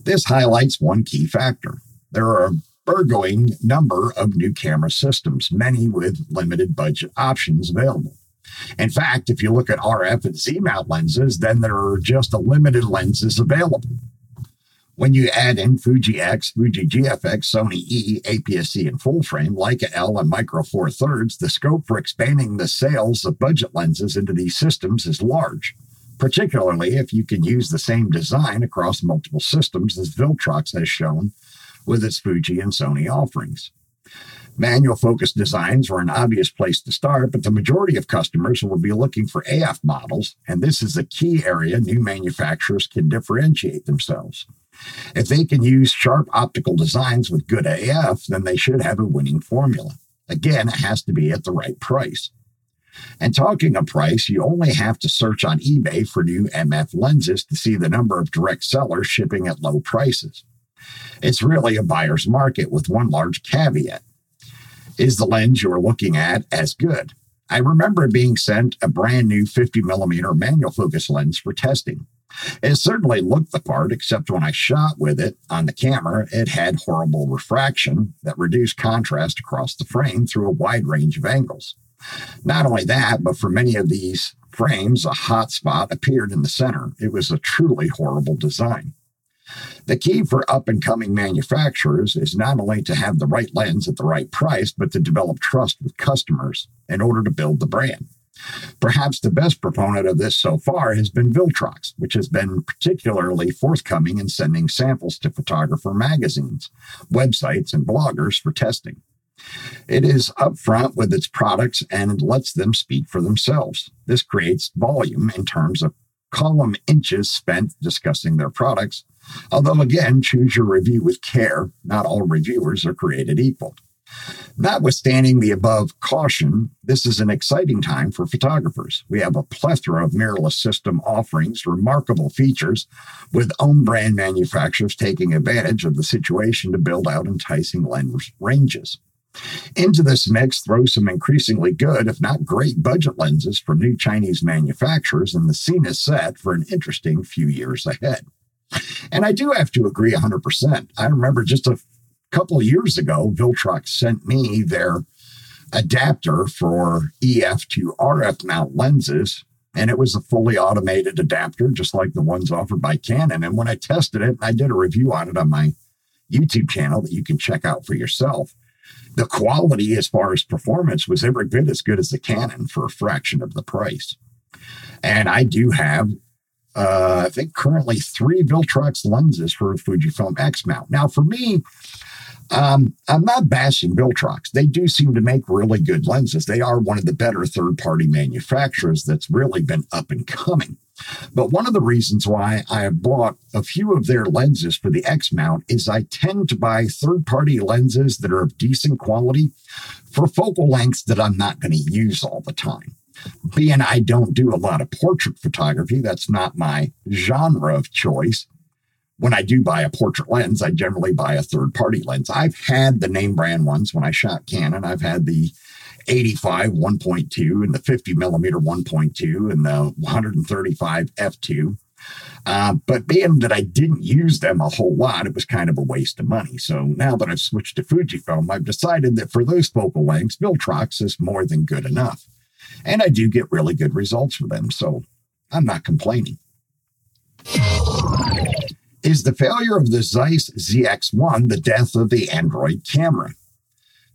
This highlights one key factor. There are burgeoning number of new camera systems, many with limited budget options available. In fact, if you look at RF and Z mount lenses, then there are just a limited lenses available. When you add in Fuji X, Fuji GFX, Sony E, APS-C, and full frame, Leica L, and Micro Four Thirds, the scope for expanding the sales of budget lenses into these systems is large, particularly if you can use the same design across multiple systems as Viltrox has shown with its Fuji and Sony offerings. Manual focus designs were an obvious place to start, but the majority of customers will be looking for AF models, and this is a key area new manufacturers can differentiate themselves. If they can use sharp optical designs with good AF, then they should have a winning formula. Again, it has to be at the right price. And talking of price, you only have to search on eBay for new MF lenses to see the number of direct sellers shipping at low prices. It's really a buyer's market with one large caveat. Is the lens you're looking at as good? I remember being sent a brand new 50 millimeter manual focus lens for testing. It certainly looked the part, except when I shot with it on the camera, it had horrible refraction that reduced contrast across the frame through a wide range of angles. Not only that, but for many of these frames, a hot spot appeared in the center. It was a truly horrible design. The key for up and coming manufacturers is not only to have the right lens at the right price, but to develop trust with customers in order to build the brand. Perhaps the best proponent of this so far has been Viltrox, which has been particularly forthcoming in sending samples to photographer magazines, websites, and bloggers for testing. It is upfront with its products and lets them speak for themselves. This creates volume in terms of column inches spent discussing their products. Although, again, choose your review with care. Not all reviewers are created equal. Notwithstanding the above caution, this is an exciting time for photographers. We have a plethora of mirrorless system offerings, remarkable features, with own brand manufacturers taking advantage of the situation to build out enticing lens ranges. Into this mix, throw some increasingly good, if not great, budget lenses from new Chinese manufacturers, and the scene is set for an interesting few years ahead. And I do have to agree 100%. I remember just a couple of years ago, Viltrox sent me their adapter for EF to RF mount lenses. And it was a fully automated adapter, just like the ones offered by Canon. And when I tested it, I did a review on it on my YouTube channel that you can check out for yourself. The quality, as far as performance, was every bit as good as the Canon for a fraction of the price. And I do have uh, I think currently three Viltrox lenses for a Fujifilm X mount. Now, for me, um, I'm not bashing Viltrox. They do seem to make really good lenses. They are one of the better third party manufacturers that's really been up and coming. But one of the reasons why I have bought a few of their lenses for the X mount is I tend to buy third party lenses that are of decent quality for focal lengths that I'm not going to use all the time. Being I don't do a lot of portrait photography, that's not my genre of choice when I do buy a portrait lens, I generally buy a third party lens. I've had the name brand ones when I shot Canon. I've had the 85 1.2 and the 50 millimeter 1.2 and the 135 f2. Uh, but being that I didn't use them a whole lot, it was kind of a waste of money. So now that I've switched to Fujifilm, I've decided that for those focal lengths, Viltrox is more than good enough. And I do get really good results with them. So I'm not complaining. Is the failure of the Zeiss ZX1 the death of the Android camera?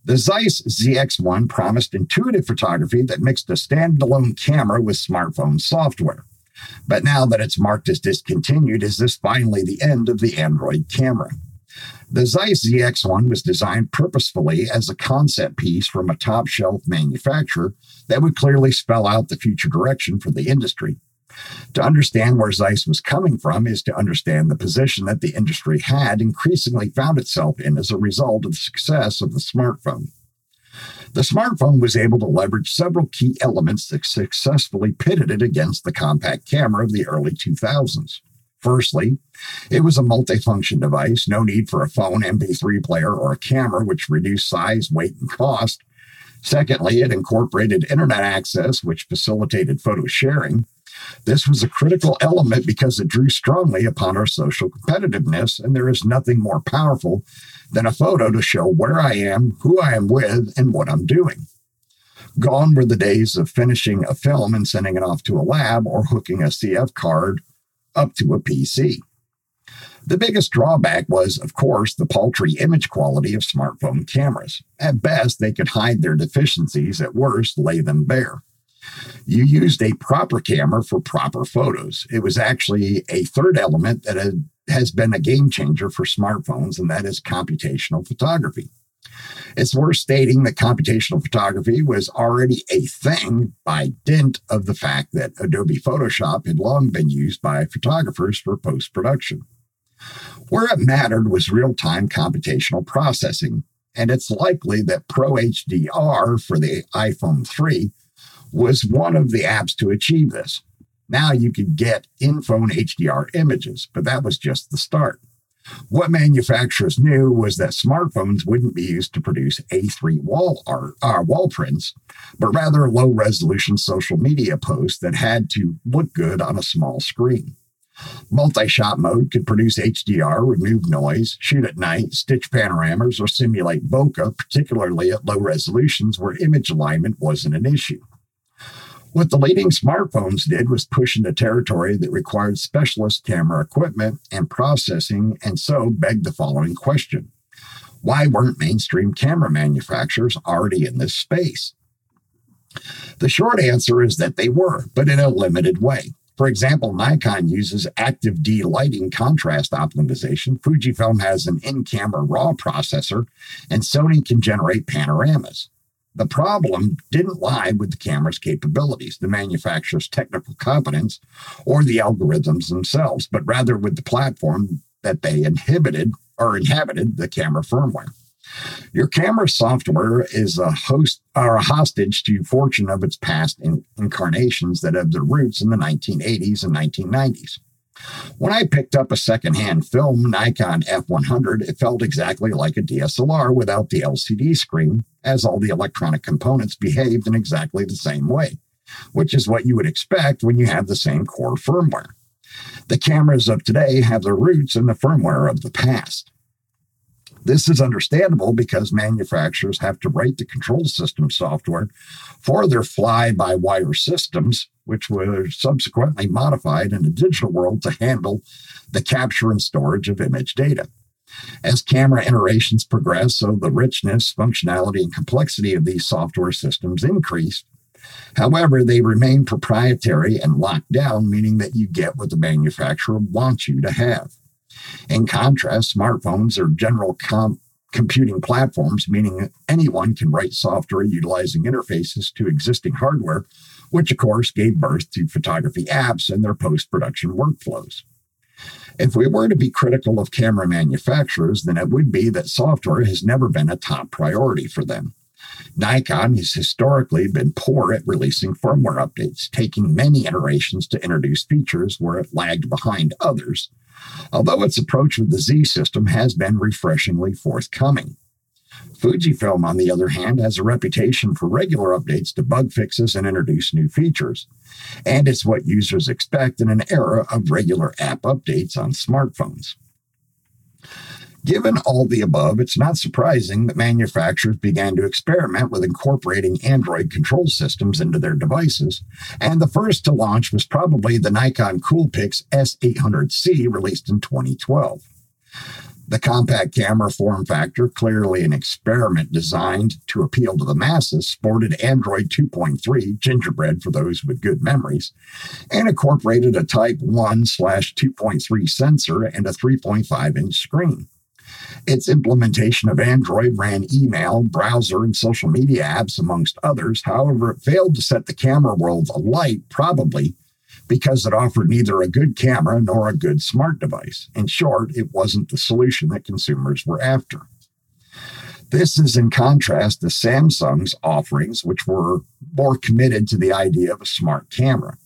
The Zeiss ZX1 promised intuitive photography that mixed a standalone camera with smartphone software. But now that it's marked as discontinued, is this finally the end of the Android camera? The Zeiss ZX1 was designed purposefully as a concept piece from a top shelf manufacturer that would clearly spell out the future direction for the industry. To understand where Zeiss was coming from is to understand the position that the industry had increasingly found itself in as a result of the success of the smartphone. The smartphone was able to leverage several key elements that successfully pitted it against the compact camera of the early 2000s. Firstly, it was a multifunction device, no need for a phone, MP3 player, or a camera, which reduced size, weight, and cost. Secondly, it incorporated internet access, which facilitated photo sharing. This was a critical element because it drew strongly upon our social competitiveness, and there is nothing more powerful than a photo to show where I am, who I am with, and what I'm doing. Gone were the days of finishing a film and sending it off to a lab or hooking a CF card up to a PC. The biggest drawback was, of course, the paltry image quality of smartphone cameras. At best, they could hide their deficiencies, at worst, lay them bare you used a proper camera for proper photos. It was actually a third element that had, has been a game changer for smartphones, and that is computational photography. It's worth stating that computational photography was already a thing by dint of the fact that Adobe Photoshop had long been used by photographers for post production. Where it mattered was real time computational processing, and it's likely that Pro HDR for the iPhone 3 was one of the apps to achieve this. Now you could get in phone HDR images, but that was just the start. What manufacturers knew was that smartphones wouldn't be used to produce A3 wall art, uh, wall prints, but rather low resolution social media posts that had to look good on a small screen. Multi shot mode could produce HDR, remove noise, shoot at night, stitch panoramas, or simulate bokeh, particularly at low resolutions where image alignment wasn't an issue. What the leading smartphones did was push into territory that required specialist camera equipment and processing, and so begged the following question Why weren't mainstream camera manufacturers already in this space? The short answer is that they were, but in a limited way. For example, Nikon uses active D lighting contrast optimization. Fujifilm has an in camera RAW processor, and Sony can generate panoramas. The problem didn't lie with the camera's capabilities, the manufacturer's technical competence, or the algorithms themselves, but rather with the platform that they inhibited or inhabited the camera firmware. Your camera software is a host or a hostage to fortune of its past in, incarnations that have their roots in the 1980s and 1990s. When I picked up a secondhand film Nikon F100, it felt exactly like a DSLR without the LCD screen, as all the electronic components behaved in exactly the same way, which is what you would expect when you have the same core firmware. The cameras of today have their roots in the firmware of the past. This is understandable because manufacturers have to write the control system software for their fly by wire systems, which were subsequently modified in the digital world to handle the capture and storage of image data. As camera iterations progress, so the richness, functionality, and complexity of these software systems increase. However, they remain proprietary and locked down, meaning that you get what the manufacturer wants you to have. In contrast, smartphones are general com- computing platforms, meaning anyone can write software utilizing interfaces to existing hardware, which of course gave birth to photography apps and their post production workflows. If we were to be critical of camera manufacturers, then it would be that software has never been a top priority for them. Nikon has historically been poor at releasing firmware updates, taking many iterations to introduce features where it lagged behind others, although its approach with the Z system has been refreshingly forthcoming. Fujifilm, on the other hand, has a reputation for regular updates to bug fixes and introduce new features. And it's what users expect in an era of regular app updates on smartphones. Given all the above, it's not surprising that manufacturers began to experiment with incorporating Android control systems into their devices, and the first to launch was probably the Nikon Coolpix S800C released in 2012. The compact camera form factor, clearly an experiment designed to appeal to the masses, sported Android 2.3, gingerbread for those with good memories, and incorporated a Type 1 slash 2.3 sensor and a 3.5 inch screen. Its implementation of Android ran email, browser, and social media apps, amongst others. However, it failed to set the camera world alight, probably because it offered neither a good camera nor a good smart device. In short, it wasn't the solution that consumers were after. This is in contrast to Samsung's offerings, which were more committed to the idea of a smart camera.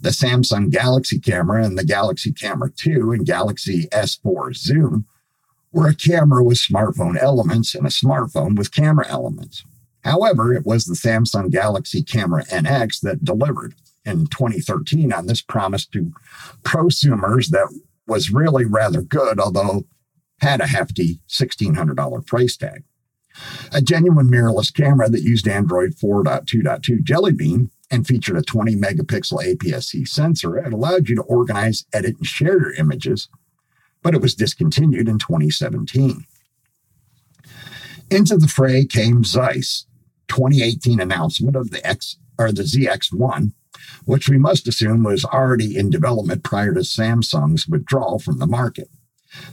The Samsung Galaxy camera and the Galaxy Camera 2 and Galaxy S4 Zoom were a camera with smartphone elements and a smartphone with camera elements. However, it was the Samsung Galaxy Camera NX that delivered in 2013 on this promise to prosumers that was really rather good, although had a hefty $1,600 price tag. A genuine mirrorless camera that used Android 4.2.2 Jelly Bean and featured a 20 megapixel APS C sensor and allowed you to organize, edit, and share your images but it was discontinued in 2017. Into the fray came Zeiss 2018 announcement of the X or the ZX1, which we must assume was already in development prior to Samsung's withdrawal from the market.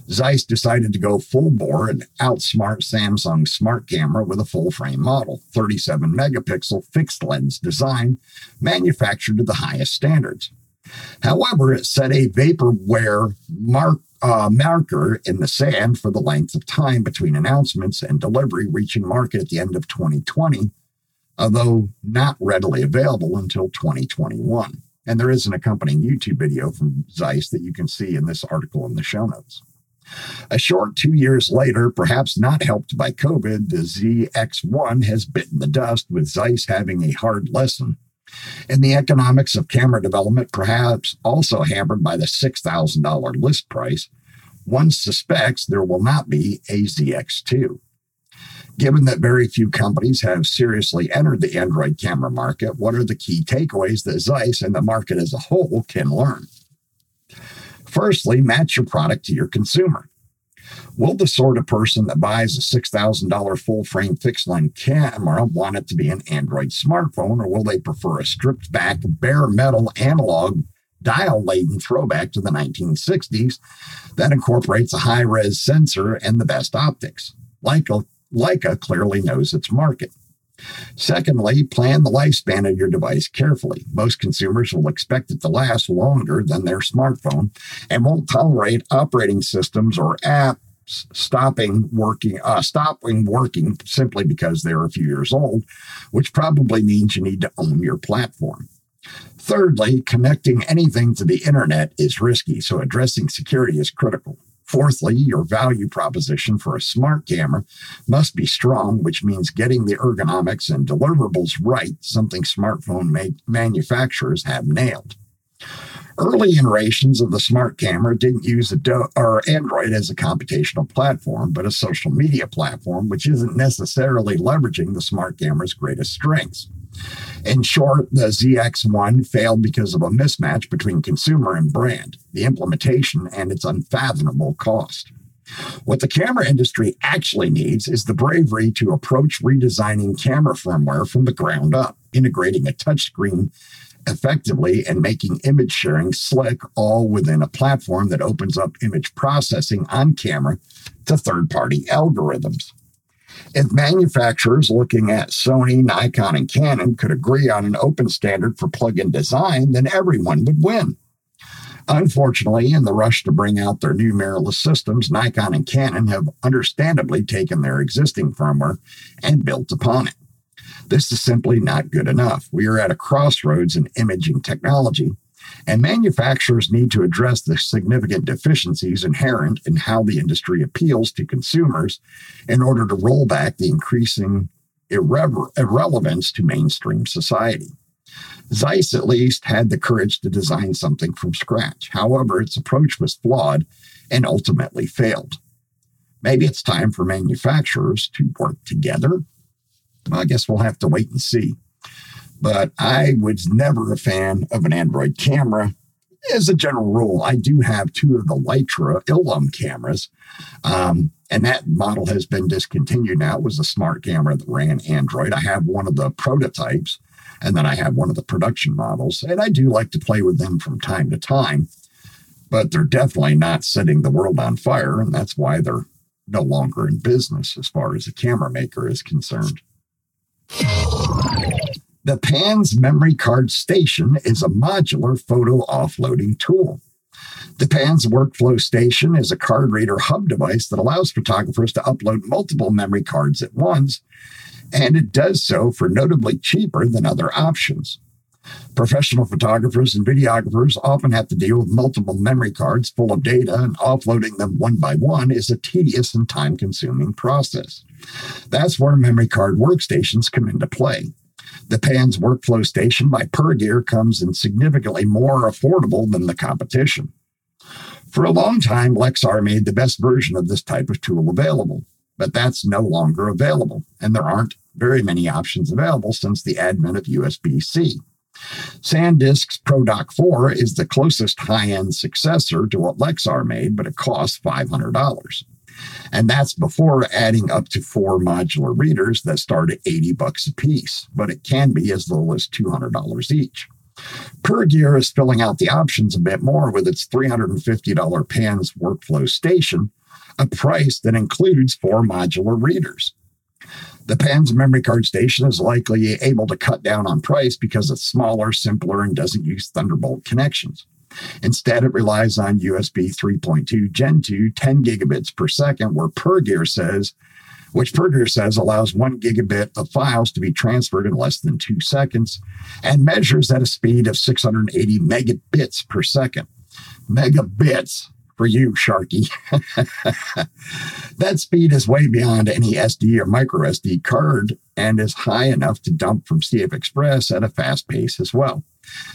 Zeiss decided to go full bore and outsmart Samsung's smart camera with a full frame model, 37 megapixel fixed lens design, manufactured to the highest standards. However, it set a vaporware mark uh, marker in the sand for the length of time between announcements and delivery reaching market at the end of 2020, although not readily available until 2021. And there is an accompanying YouTube video from Zeiss that you can see in this article in the show notes. A short two years later, perhaps not helped by COVID, the ZX1 has bitten the dust, with Zeiss having a hard lesson and the economics of camera development, perhaps also hampered by the $6,000 list price, one suspects there will not be a ZX2. Given that very few companies have seriously entered the Android camera market, what are the key takeaways that Zeiss and the market as a whole can learn? Firstly, match your product to your consumer. Will the sort of person that buys a $6,000 full frame fixed line camera want it to be an Android smartphone, or will they prefer a stripped back, bare metal analog dial laden throwback to the 1960s that incorporates a high res sensor and the best optics? Leica, Leica clearly knows its market. Secondly, plan the lifespan of your device carefully. Most consumers will expect it to last longer than their smartphone and won't tolerate operating systems or apps stopping working, uh, stopping working simply because they're a few years old, which probably means you need to own your platform. Thirdly, connecting anything to the internet is risky, so addressing security is critical. Fourthly, your value proposition for a smart camera must be strong, which means getting the ergonomics and deliverables right, something smartphone ma- manufacturers have nailed. Early iterations of the smart camera didn't use Do- or Android as a computational platform, but a social media platform, which isn't necessarily leveraging the smart camera's greatest strengths. In short, the ZX1 failed because of a mismatch between consumer and brand, the implementation, and its unfathomable cost. What the camera industry actually needs is the bravery to approach redesigning camera firmware from the ground up, integrating a touchscreen effectively and making image sharing slick, all within a platform that opens up image processing on camera to third party algorithms. If manufacturers looking at Sony, Nikon, and Canon could agree on an open standard for plug in design, then everyone would win. Unfortunately, in the rush to bring out their new mirrorless systems, Nikon and Canon have understandably taken their existing firmware and built upon it. This is simply not good enough. We are at a crossroads in imaging technology, and manufacturers need to address the significant deficiencies inherent in how the industry appeals to consumers in order to roll back the increasing irre- irrelevance to mainstream society. Zeiss, at least, had the courage to design something from scratch. However, its approach was flawed and ultimately failed. Maybe it's time for manufacturers to work together. Well, I guess we'll have to wait and see but I was never a fan of an Android camera. As a general rule, I do have two of the Lytro Illum cameras, um, and that model has been discontinued now. It was a smart camera that ran Android. I have one of the prototypes, and then I have one of the production models, and I do like to play with them from time to time, but they're definitely not setting the world on fire, and that's why they're no longer in business as far as a camera maker is concerned. The PANS memory card station is a modular photo offloading tool. The PANS Workflow Station is a card reader hub device that allows photographers to upload multiple memory cards at once, and it does so for notably cheaper than other options. Professional photographers and videographers often have to deal with multiple memory cards full of data, and offloading them one by one is a tedious and time consuming process. That's where memory card workstations come into play. The PANS workflow station by Pergear comes in significantly more affordable than the competition. For a long time, Lexar made the best version of this type of tool available, but that's no longer available, and there aren't very many options available since the advent of USB C. SanDisk's ProDock 4 is the closest high end successor to what Lexar made, but it costs $500. And that's before adding up to four modular readers that start at 80 bucks a piece, but it can be as little as $200 each. Pergear is filling out the options a bit more with its $350 PANS workflow station, a price that includes four modular readers. The PANS memory card station is likely able to cut down on price because it's smaller, simpler, and doesn't use Thunderbolt connections. Instead, it relies on USB 3.2 Gen 2 10 gigabits per second, where Pergear says, which Pergear says allows one gigabit of files to be transferred in less than two seconds and measures at a speed of 680 megabits per second. Megabits for you, Sharky. that speed is way beyond any SD or micro SD card and is high enough to dump from CF Express at a fast pace as well.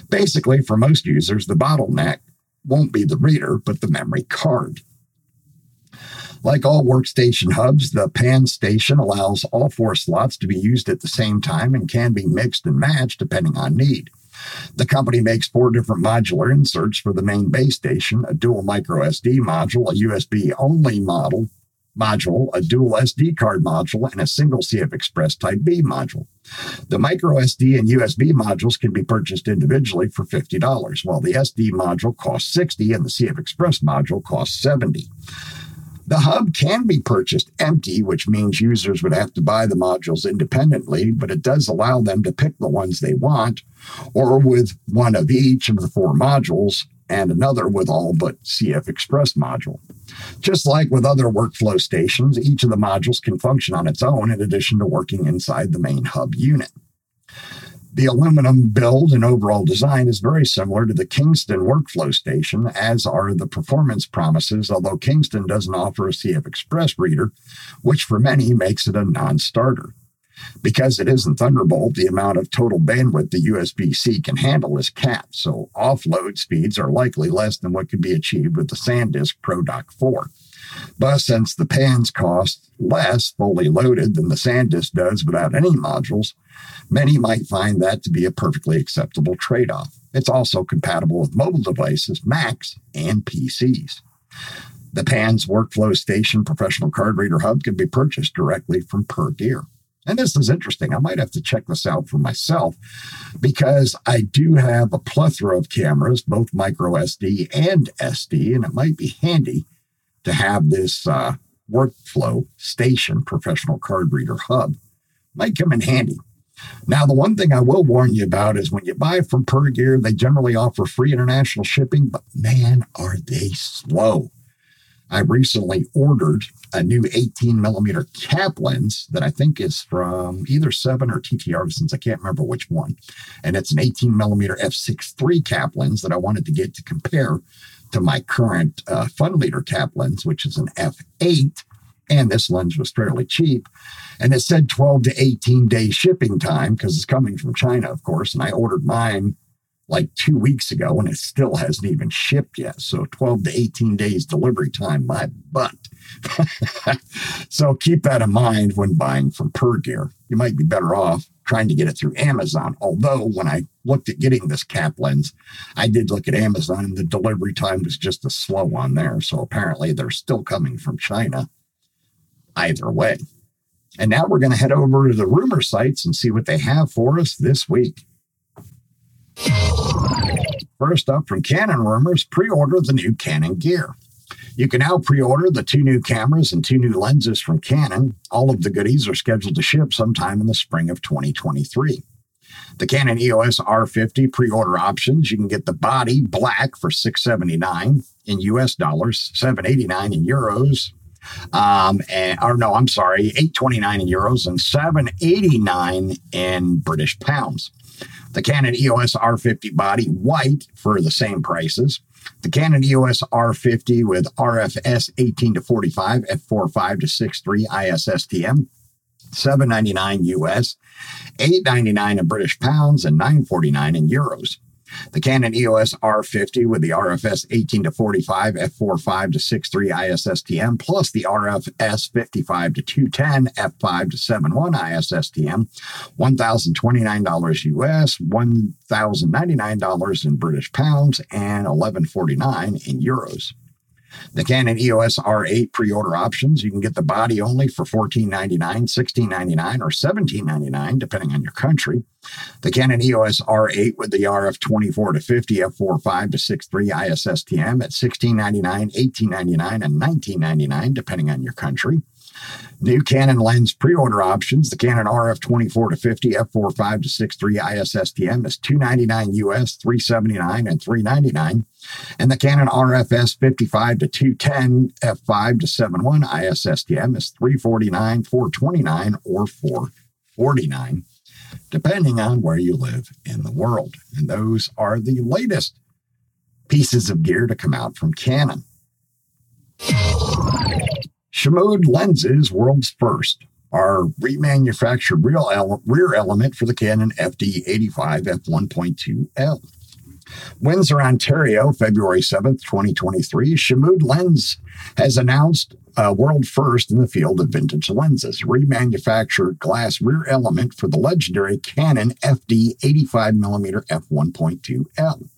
Basically, for most users, the bottleneck won't be the reader, but the memory card. Like all workstation hubs, the PAN station allows all four slots to be used at the same time and can be mixed and matched depending on need. The company makes four different modular inserts for the main base station, a dual micro SD module, a USB only model, module, a dual SD card module, and a single CF Express Type B module. The micro SD and USB modules can be purchased individually for $50, while the SD module costs 60 and the CF Express module costs 70. The hub can be purchased empty, which means users would have to buy the modules independently, but it does allow them to pick the ones they want, or with one of each of the four modules, and another with all but CF Express module. Just like with other workflow stations, each of the modules can function on its own in addition to working inside the main hub unit. The aluminum build and overall design is very similar to the Kingston workflow station, as are the performance promises, although Kingston doesn't offer a CF Express reader, which for many makes it a non starter. Because it isn't Thunderbolt, the amount of total bandwidth the USB C can handle is capped, so offload speeds are likely less than what could be achieved with the SanDisk ProDock 4. But since the pans cost less fully loaded than the SanDisk does without any modules, many might find that to be a perfectly acceptable trade off. It's also compatible with mobile devices, Macs, and PCs. The PAN's Workflow Station Professional Card Reader Hub can be purchased directly from Pergear. And this is interesting. I might have to check this out for myself because I do have a plethora of cameras, both micro SD and SD, and it might be handy to have this uh, workflow station professional card reader hub. Might come in handy. Now, the one thing I will warn you about is when you buy from Pergear, they generally offer free international shipping, but man, are they slow. I recently ordered a new 18 millimeter cap lens that I think is from either Seven or TT Artisans. I can't remember which one. And it's an 18 millimeter f6.3 cap lens that I wanted to get to compare to my current uh, Funleader cap lens, which is an f8. And this lens was fairly cheap. And it said 12 to 18 day shipping time because it's coming from China, of course. And I ordered mine like two weeks ago and it still hasn't even shipped yet. So 12 to 18 days delivery time, my butt. so keep that in mind when buying from Pergear. You might be better off trying to get it through Amazon. Although when I looked at getting this cap lens, I did look at Amazon and the delivery time was just as slow on there. So apparently they're still coming from China either way. And now we're going to head over to the rumor sites and see what they have for us this week. First up from Canon Rumors, pre order the new Canon gear. You can now pre order the two new cameras and two new lenses from Canon. All of the goodies are scheduled to ship sometime in the spring of 2023. The Canon EOS R50 pre order options you can get the body black for 679 in US dollars, 789 in euros, um, and, or no, I'm sorry, 829 in euros and 789 in British pounds. The Canon EOS R50 body white for the same prices. The Canon EOS R50 with RF-S 18 to 45 f4.5 to 6.3 IS STM 799 US, 899 in British pounds, and 949 in euros. The Canon EOS R50 with the RF-S 18 to 45 f4.5 to 6.3 IS STM plus the RF-S 55 to 210 f5 to 7.1 IS STM, $1,029 US, $1,099 in British pounds, and 1149 in euros. The Canon EOS R8 pre-order options, you can get the body only for $14.99, $16.99, or $17.99, depending on your country. The Canon EOS R8 with the RF 24 to 50 f4.5 to 6.3 IS STM at $16.99, $18.99, and $19.99, depending on your country. New Canon lens pre-order options. The Canon RF 24 to 50 f4.5 to 6.3 IS STM is 299 US, 379 and 399. And the Canon RF-S 55 to 210 f5 to 71 IS STM is 349, 429 or 449 depending on where you live in the world. And those are the latest pieces of gear to come out from Canon. Simmod lenses, world's first, are remanufactured real ele- rear element for the Canon FD85 f1.2L. Windsor, Ontario, February 7th, 2023. Simmod Lens has announced a world first in the field of vintage lenses, remanufactured glass rear element for the legendary Canon FD 85mm f1.2L.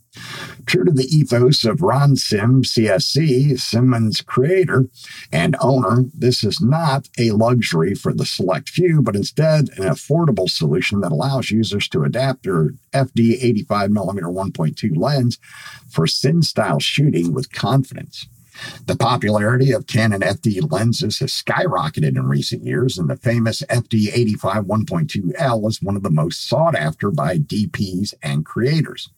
True to the ethos of Ron Sim CSC, Simmod's creator and owner, this is not a luxury for the select few, but instead an affordable solution that allows users to adapt their FD 85mm 1.2 lens for cine style shooting with confidence. The popularity of Canon FD lenses has skyrocketed in recent years, and the famous FD 85 1.2L is one of the most sought after by DPs and creators.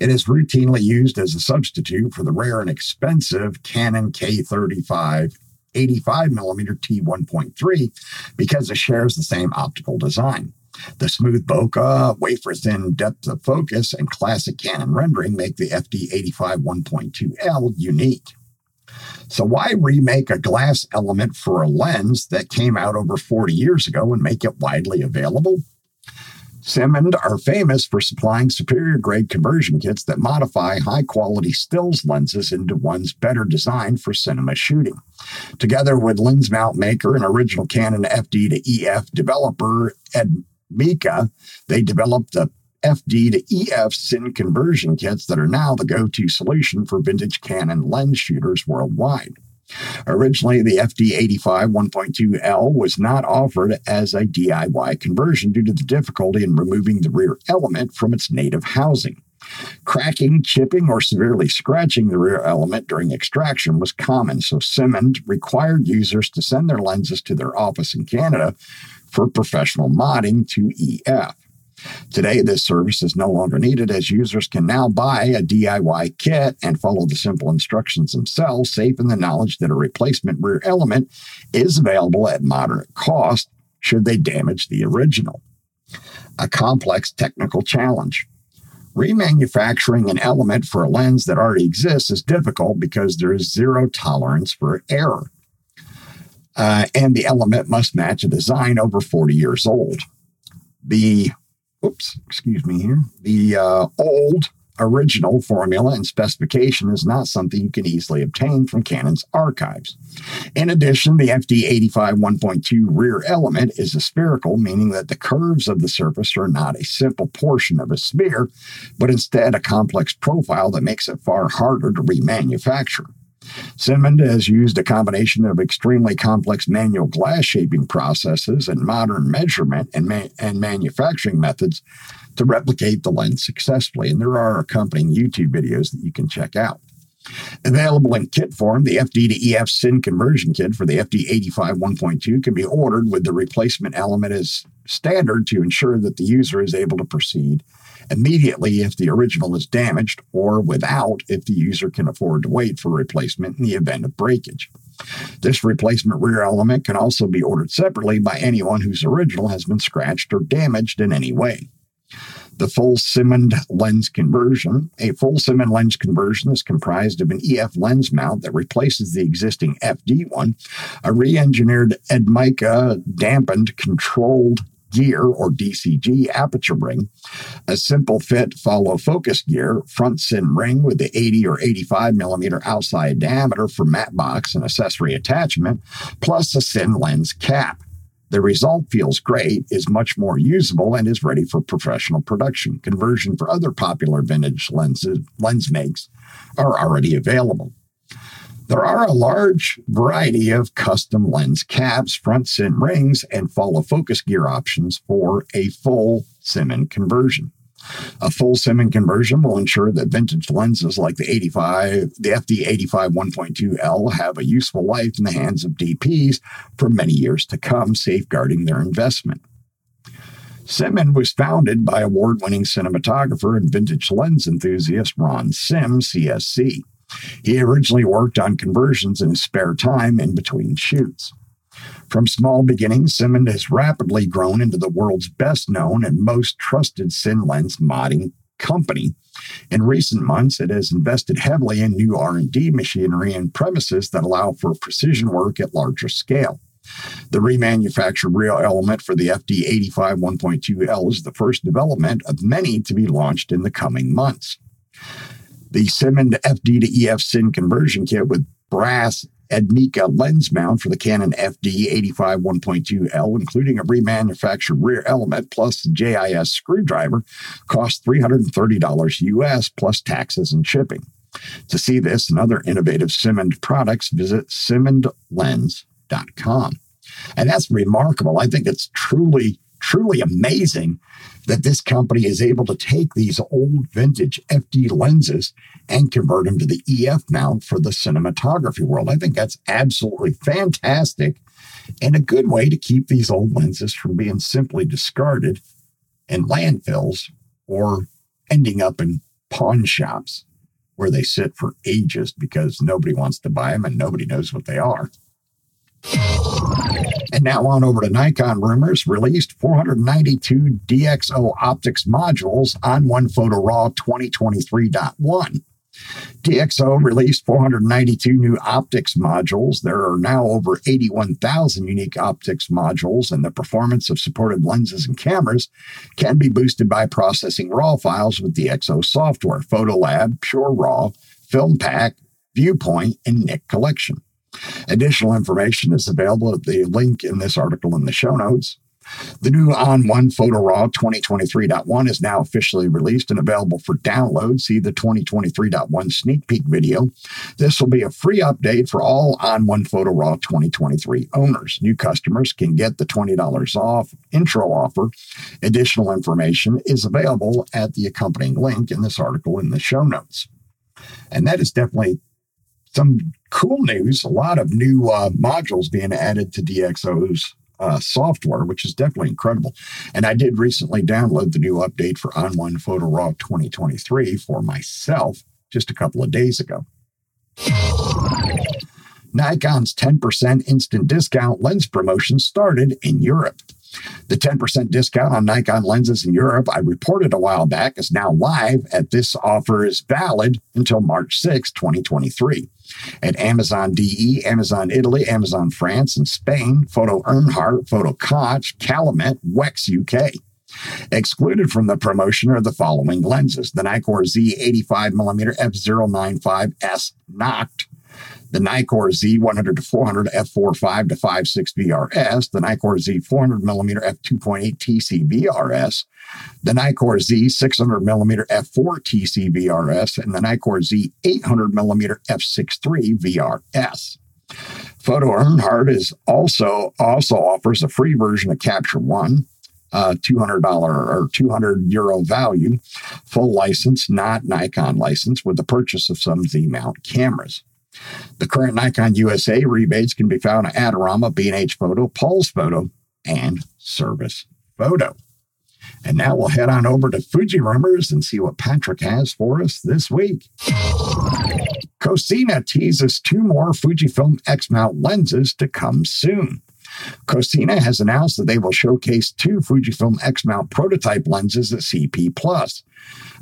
It is routinely used as a substitute for the rare and expensive Canon K35 85mm T1.3 because it shares the same optical design. The smooth bokeh, wafer thin depth of focus, and classic Canon rendering make the FD85 1.2L unique. So, why remake a glass element for a lens that came out over 40 years ago and make it widely available? Simmod are famous for supplying superior grade conversion kits that modify high quality stills lenses into ones better designed for cinema shooting. Together with lens mount maker and original Canon FD to EF developer Edmika, they developed the FD to EF Cine conversion kits that are now the go to solution for vintage Canon lens shooters worldwide. Originally, the FD85 1.2L was not offered as a DIY conversion due to the difficulty in removing the rear element from its native housing. Cracking, chipping, or severely scratching the rear element during extraction was common, so Simmod required users to send their lenses to their office in Canada for professional modding to EF. Today, this service is no longer needed as users can now buy a DIY kit and follow the simple instructions themselves, safe in the knowledge that a replacement rear element is available at moderate cost should they damage the original. A complex technical challenge. Remanufacturing an element for a lens that already exists is difficult because there is zero tolerance for error. Uh, and the element must match a design over 40 years old. The oops, excuse me here, the uh, old original formula and specification is not something you can easily obtain from Canon's archives. In addition, the FD85 1.2 rear element is aspherical, meaning that the curves of the surface are not a simple portion of a sphere, but instead a complex profile that makes it far harder to remanufacture. Simmod has used a combination of extremely complex manual glass shaping processes and modern measurement and, ma- and manufacturing methods to replicate the lens successfully. And there are accompanying YouTube videos that you can check out. Available in kit form, the FD to EF Cine conversion kit for the FD85 1.2 can be ordered with the replacement element as standard to ensure that the user is able to proceed immediately if the original is damaged or without if the user can afford to wait for replacement in the event of breakage. This replacement rear element can also be ordered separately by anyone whose original has been scratched or damaged in any way. The full Simmod lens conversion. A full Simmod lens conversion is comprised of an EF lens mount that replaces the existing FD one, a re engineered Edmika dampened controlled gear or DCG aperture ring, a simple fit follow focus gear, front Cine ring with the 80 or 85 millimeter outside diameter for matte box and accessory attachment, plus a Cine lens cap. The result feels great, is much more usable, and is ready for professional production. Conversion for other popular vintage lenses, lens makes are already available. There are a large variety of custom lens caps, front sim rings, and follow focus gear options for a full Simmod conversion. A full Simmod conversion will ensure that vintage lenses like the 85, the FD 85 1.2L have a useful life in the hands of DPs for many years to come, safeguarding their investment. Simmod was founded by award winning cinematographer and vintage lens enthusiast Ron Sim, CSC. He originally worked on conversions in his spare time in between shoots. From small beginnings, Simmod has rapidly grown into the world's best known and most trusted Cine lens modding company. In recent months, it has invested heavily in new R&D machinery and premises that allow for precision work at larger scale. The remanufactured rear element for the FD85 1.2L is the first development of many to be launched in the coming months. The Simmod FD to EF Cine conversion kit with brass Edmika lens mount for the Canon FD 85 1.2L, including a remanufactured rear element plus JIS screwdriver, costs $330 US plus taxes and shipping. To see this and other innovative Simmod products, visit simmodlens.com. And that's remarkable. I think it's truly, truly amazing that this company is able to take these old vintage FD lenses and convert them to the EF mount for the cinematography world. I think that's absolutely fantastic and a good way to keep these old lenses from being simply discarded in landfills or ending up in pawn shops where they sit for ages because nobody wants to buy them and nobody knows what they are. And now on over to Nikon rumors released 492 DxO optics modules ON1 Photo Raw 2023.1. DxO released 492 new optics modules. There are now over 81,000 unique optics modules, and the performance of supported lenses and cameras can be boosted by processing RAW files with DxO software, Photolab, Pure RAW, FilmPack, Viewpoint, and Nik Collection. Additional information is available at the link in this article in the show notes. The new ON1 Photo Raw 2023.1 is now officially released and available for download. See the 2023.1 sneak peek video. This will be a free update for all ON1 Photo Raw 2023 owners. New customers can get the $20 off intro offer. Additional information is available at the accompanying link in this article in the show notes. And that is definitely some cool news. A lot of new uh, modules being added to DxO's uh, software, which is definitely incredible. And I did recently download the new update for ON1 Photo Raw 2023 for myself just a couple of days ago. Nikon's 10% instant discount lens promotion started in Europe. The 10% discount on Nikon lenses in Europe I reported a while back is now live, and this offer is valid until March 6, 2023. At Amazon DE, Amazon Italy, Amazon France and Spain, Foto Erhardt, Foto Koch, Calumet, Wex UK. Excluded from the promotion are the following lenses the Nikkor Z 85mm f095S Noct, the Nikkor Z100 to 400 f4.5 to 5.6 VRS, the Nikkor Z400mm f2.8 TC VRS, the Nikkor Z 600mm f4 TC VRS, and the Nikkor Z 800mm f6.3 VRS. Foto Erhardt is also also offers a free version of Capture One, uh, $200 or 200 euro value, full license, not Nikon license, with the purchase of some Z mount cameras. The current Nikon USA rebates can be found at Adorama, B&H Photo, Pulse Photo, and Service Photo. And now we'll head on over to Fuji Rumors and see what Patrick has for us this week. Cosina teases two more Fujifilm X mount lenses to come soon. Cosina has announced that they will showcase two Fujifilm X mount prototype lenses at CP+,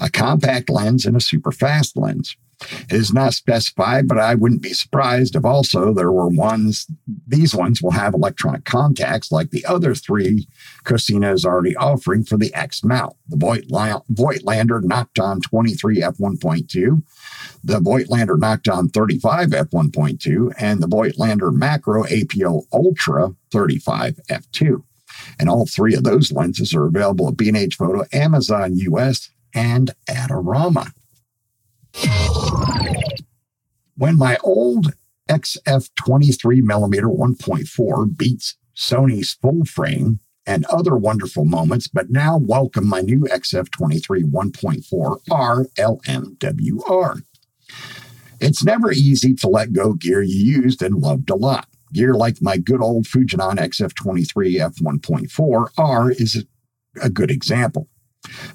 a compact lens and a super fast lens. It is not specified, but I wouldn't be surprised if also there were ones, these ones will have electronic contacts like the other three Cosina is already offering for the X mount the Voigtlander Nokton 23 f1.2, the Voigtlander Nokton 35 f1.2, and the Voigtlander Macro APO Ultra 35 f2. And all three of those lenses are available at B&H Photo, Amazon US, and Adorama. When my old XF 23mm 1.4 beats Sony's full frame and other wonderful moments, but now welcome my new XF 23 1.4 R LMWR. It's never easy to let go gear you used and loved a lot. Gear like my good old Fujinon XF23 f1.4 R is a, a good example.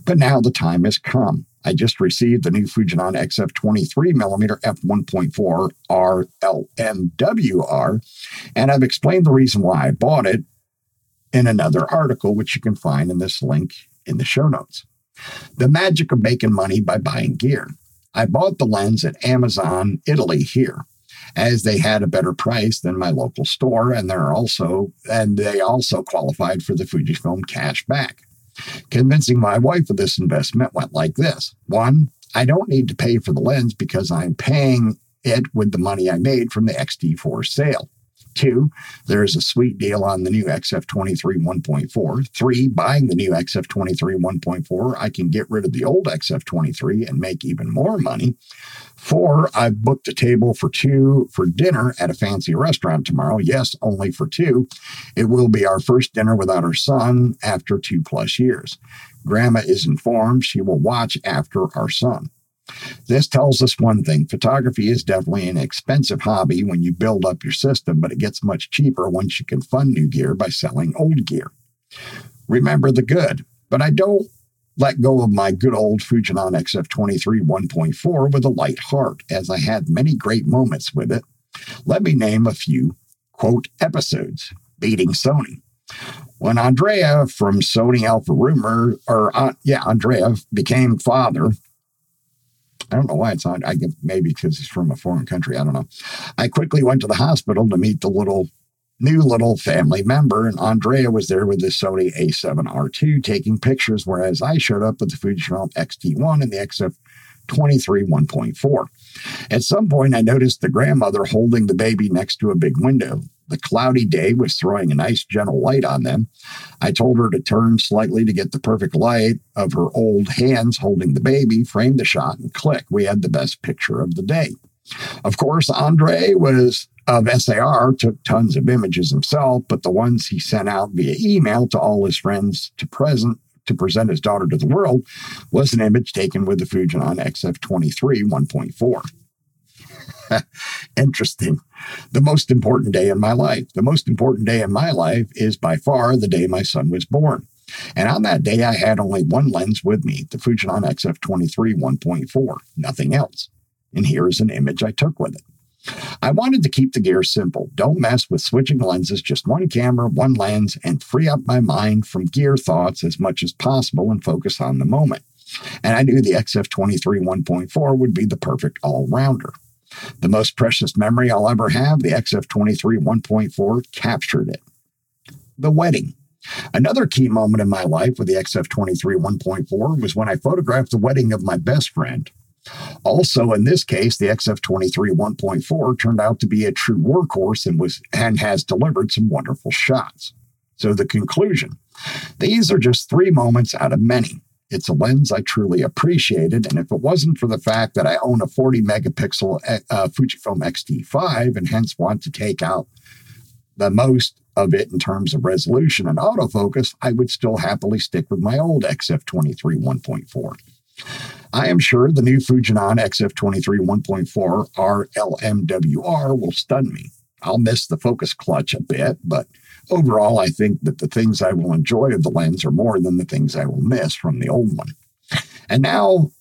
But now the time has come. I just received the new Fujinon XF 23mm f1.4 RLMWR, and I've explained the reason why I bought it in another article, which you can find in this link in the show notes. The magic of making money by buying gear. I bought the lens at Amazon Italy here as they had a better price than my local store and they're also and they also qualified for the Fujifilm cash back. Convincing my wife of this investment went like this one, I don't need to pay for the lens because I'm paying it with the money I made from the XT4 sale. Two, there is a sweet deal on the new XF23 1.4. Three, buying the new XF23 1.4, I can get rid of the old XF23 and make even more money. Four, I've booked a table for two for dinner at a fancy restaurant tomorrow. Yes, only for two. It will be our first dinner without our son after two plus years. Grandma is informed she will watch after our son. This tells us one thing photography is definitely an expensive hobby when you build up your system, but it gets much cheaper once you can fund new gear by selling old gear. Remember the good, but I don't let go of my good old Fujinon XF23 1.4 with a light heart, as I had many great moments with it. Let me name a few, quote, episodes. Beating Sony. When Andrea from Sony Alpha Rumor, or uh, yeah, Andrea became father, I don't know why it's on. I get maybe because he's from a foreign country. I don't know. I quickly went to the hospital to meet the little new little family member, and Andrea was there with the Sony A7R2 taking pictures, whereas I showed up with the Fujifilm X-T1 and the XF23 1.4. At some point, I noticed the grandmother holding the baby next to a big window. The cloudy day was throwing a nice gentle light on them. I told her to turn slightly to get the perfect light of her old hands holding the baby, frame the shot, and click. We had the best picture of the day. Of course, Andre was of SAR took tons of images himself, but the ones he sent out via email to all his friends to present to present his daughter to the world was an image taken with the Fujinon XF23 1.4. Interesting. The most important day in my life. The most important day in my life is by far the day my son was born. And on that day, I had only one lens with me, the Fujinon XF23 1.4, nothing else. And here is an image I took with it. I wanted to keep the gear simple. Don't mess with switching lenses, just one camera, one lens, and free up my mind from gear thoughts as much as possible and focus on the moment. And I knew the XF23 1.4 would be the perfect all rounder. The most precious memory I'll ever have, the XF23 1.4 captured it. The wedding. Another key moment in my life with the XF23 1.4 was when I photographed the wedding of my best friend, also, in this case, the XF23 1.4 turned out to be a true workhorse and was and has delivered some wonderful shots. So the conclusion, these are just three moments out of many. It's a lens I truly appreciated, and if it wasn't for the fact that I own a 40 megapixel uh, Fujifilm X-T5 and hence want to take out the most of it in terms of resolution and autofocus, I would still happily stick with my old XF23 1.4. I am sure the new Fujinon XF23 1.4 RLMWR will stun me. I'll miss the focus clutch a bit, but overall, I think that the things I will enjoy of the lens are more than the things I will miss from the old one. And now,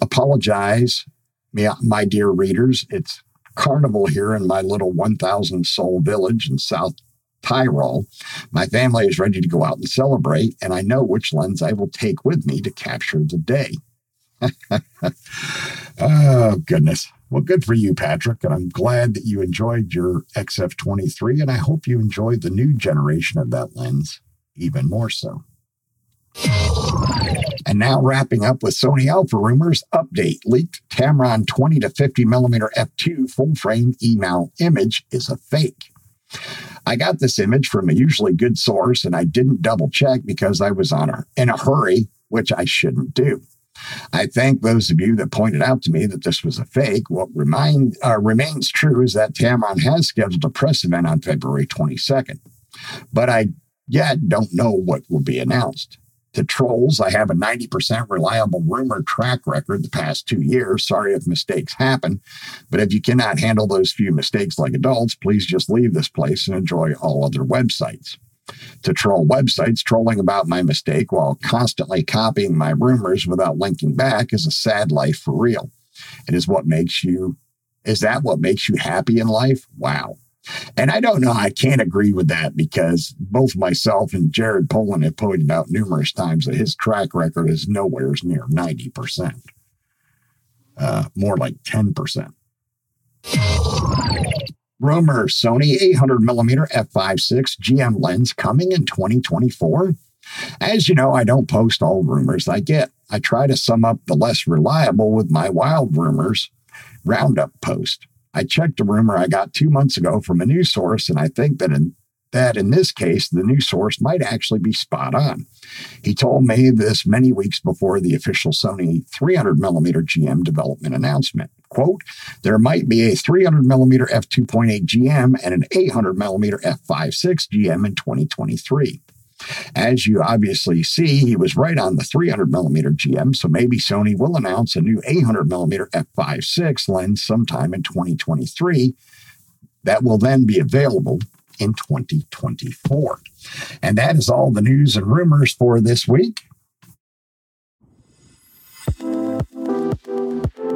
apologize, my dear readers. It's carnival here in my little 1,000 soul village in South Tyrol. My family is ready to go out and celebrate, and I know which lens I will take with me to capture the day. oh, goodness. Well, good for you, Patrick. And I'm glad that you enjoyed your XF23. And I hope you enjoyed the new generation of that lens even more so. And now wrapping up with Sony Alpha rumors update leaked Tamron 20 to 50 millimeter f2 full frame email image is a fake. I got this image from a usually good source and I didn't double check because I was on a, in a hurry, which I shouldn't do. I thank those of you that pointed out to me that this was a fake. What remind, uh, remains true is that Tamron has scheduled a press event on February 22nd, but I yet don't know what will be announced. To trolls, I have a 90% reliable rumor track record the past two years. Sorry if mistakes happen, but if you cannot handle those few mistakes like adults, please just leave this place and enjoy all other websites to troll websites, trolling about my mistake while constantly copying my rumors without linking back is a sad life for real. It is what makes you, is that what makes you happy in life? Wow. And I don't know, I can't agree with that because both myself and Jared Polin have pointed out numerous times that his track record is nowhere near 90%, uh, more like 10%. Rumor Sony 800 millimeter f5.6 GM lens coming in 2024. As you know, I don't post all rumors I get. I try to sum up the less reliable with my wild rumors roundup post. I checked a rumor I got two months ago from a news source, and I think that in that in this case, the new source might actually be spot on. He told me this many weeks before the official Sony 300 millimeter GM development announcement. Quote, there might be a 300 millimeter f2.8 GM and an 800 millimeter f5.6 GM in 2023. As you obviously see, he was right on the 300 millimeter GM, so maybe Sony will announce a new 800 millimeter f5.6 lens sometime in 2023 that will then be available in 2024. And that is all the news and rumors for this week.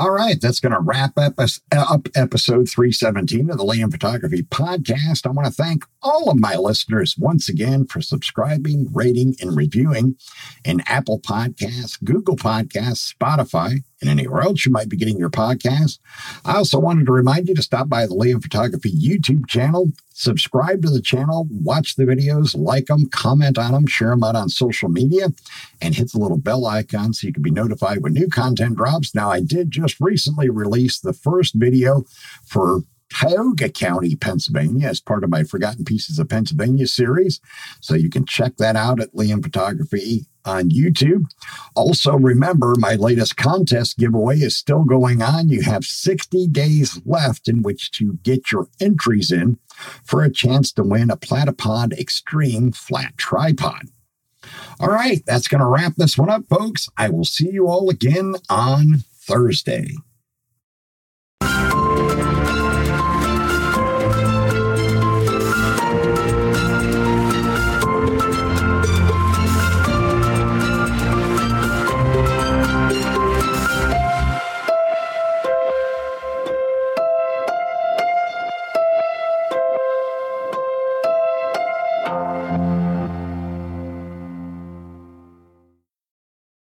All right, that's going to wrap up, up episode 317 of the Liam Photography Podcast. I want to thank all of my listeners once again for subscribing, rating, and reviewing in Apple Podcasts, Google Podcasts, Spotify, and anywhere else you might be getting your podcast. I also wanted to remind you to stop by the Liam Photography YouTube channel, subscribe to the channel, watch the videos, like them, comment on them, share them out on social media, and hit the little bell icon so you can be notified when new content drops. Now, I did just recently release the first video for Tioga County, Pennsylvania, as part of my Forgotten Pieces of Pennsylvania series. So you can check that out at Liam Photography on YouTube. Also, remember my latest contest giveaway is still going on. You have 60 days left in which to get your entries in for a chance to win a Platypod Extreme flat tripod. All right, that's going to wrap this one up, folks. I will see you all again on Thursday.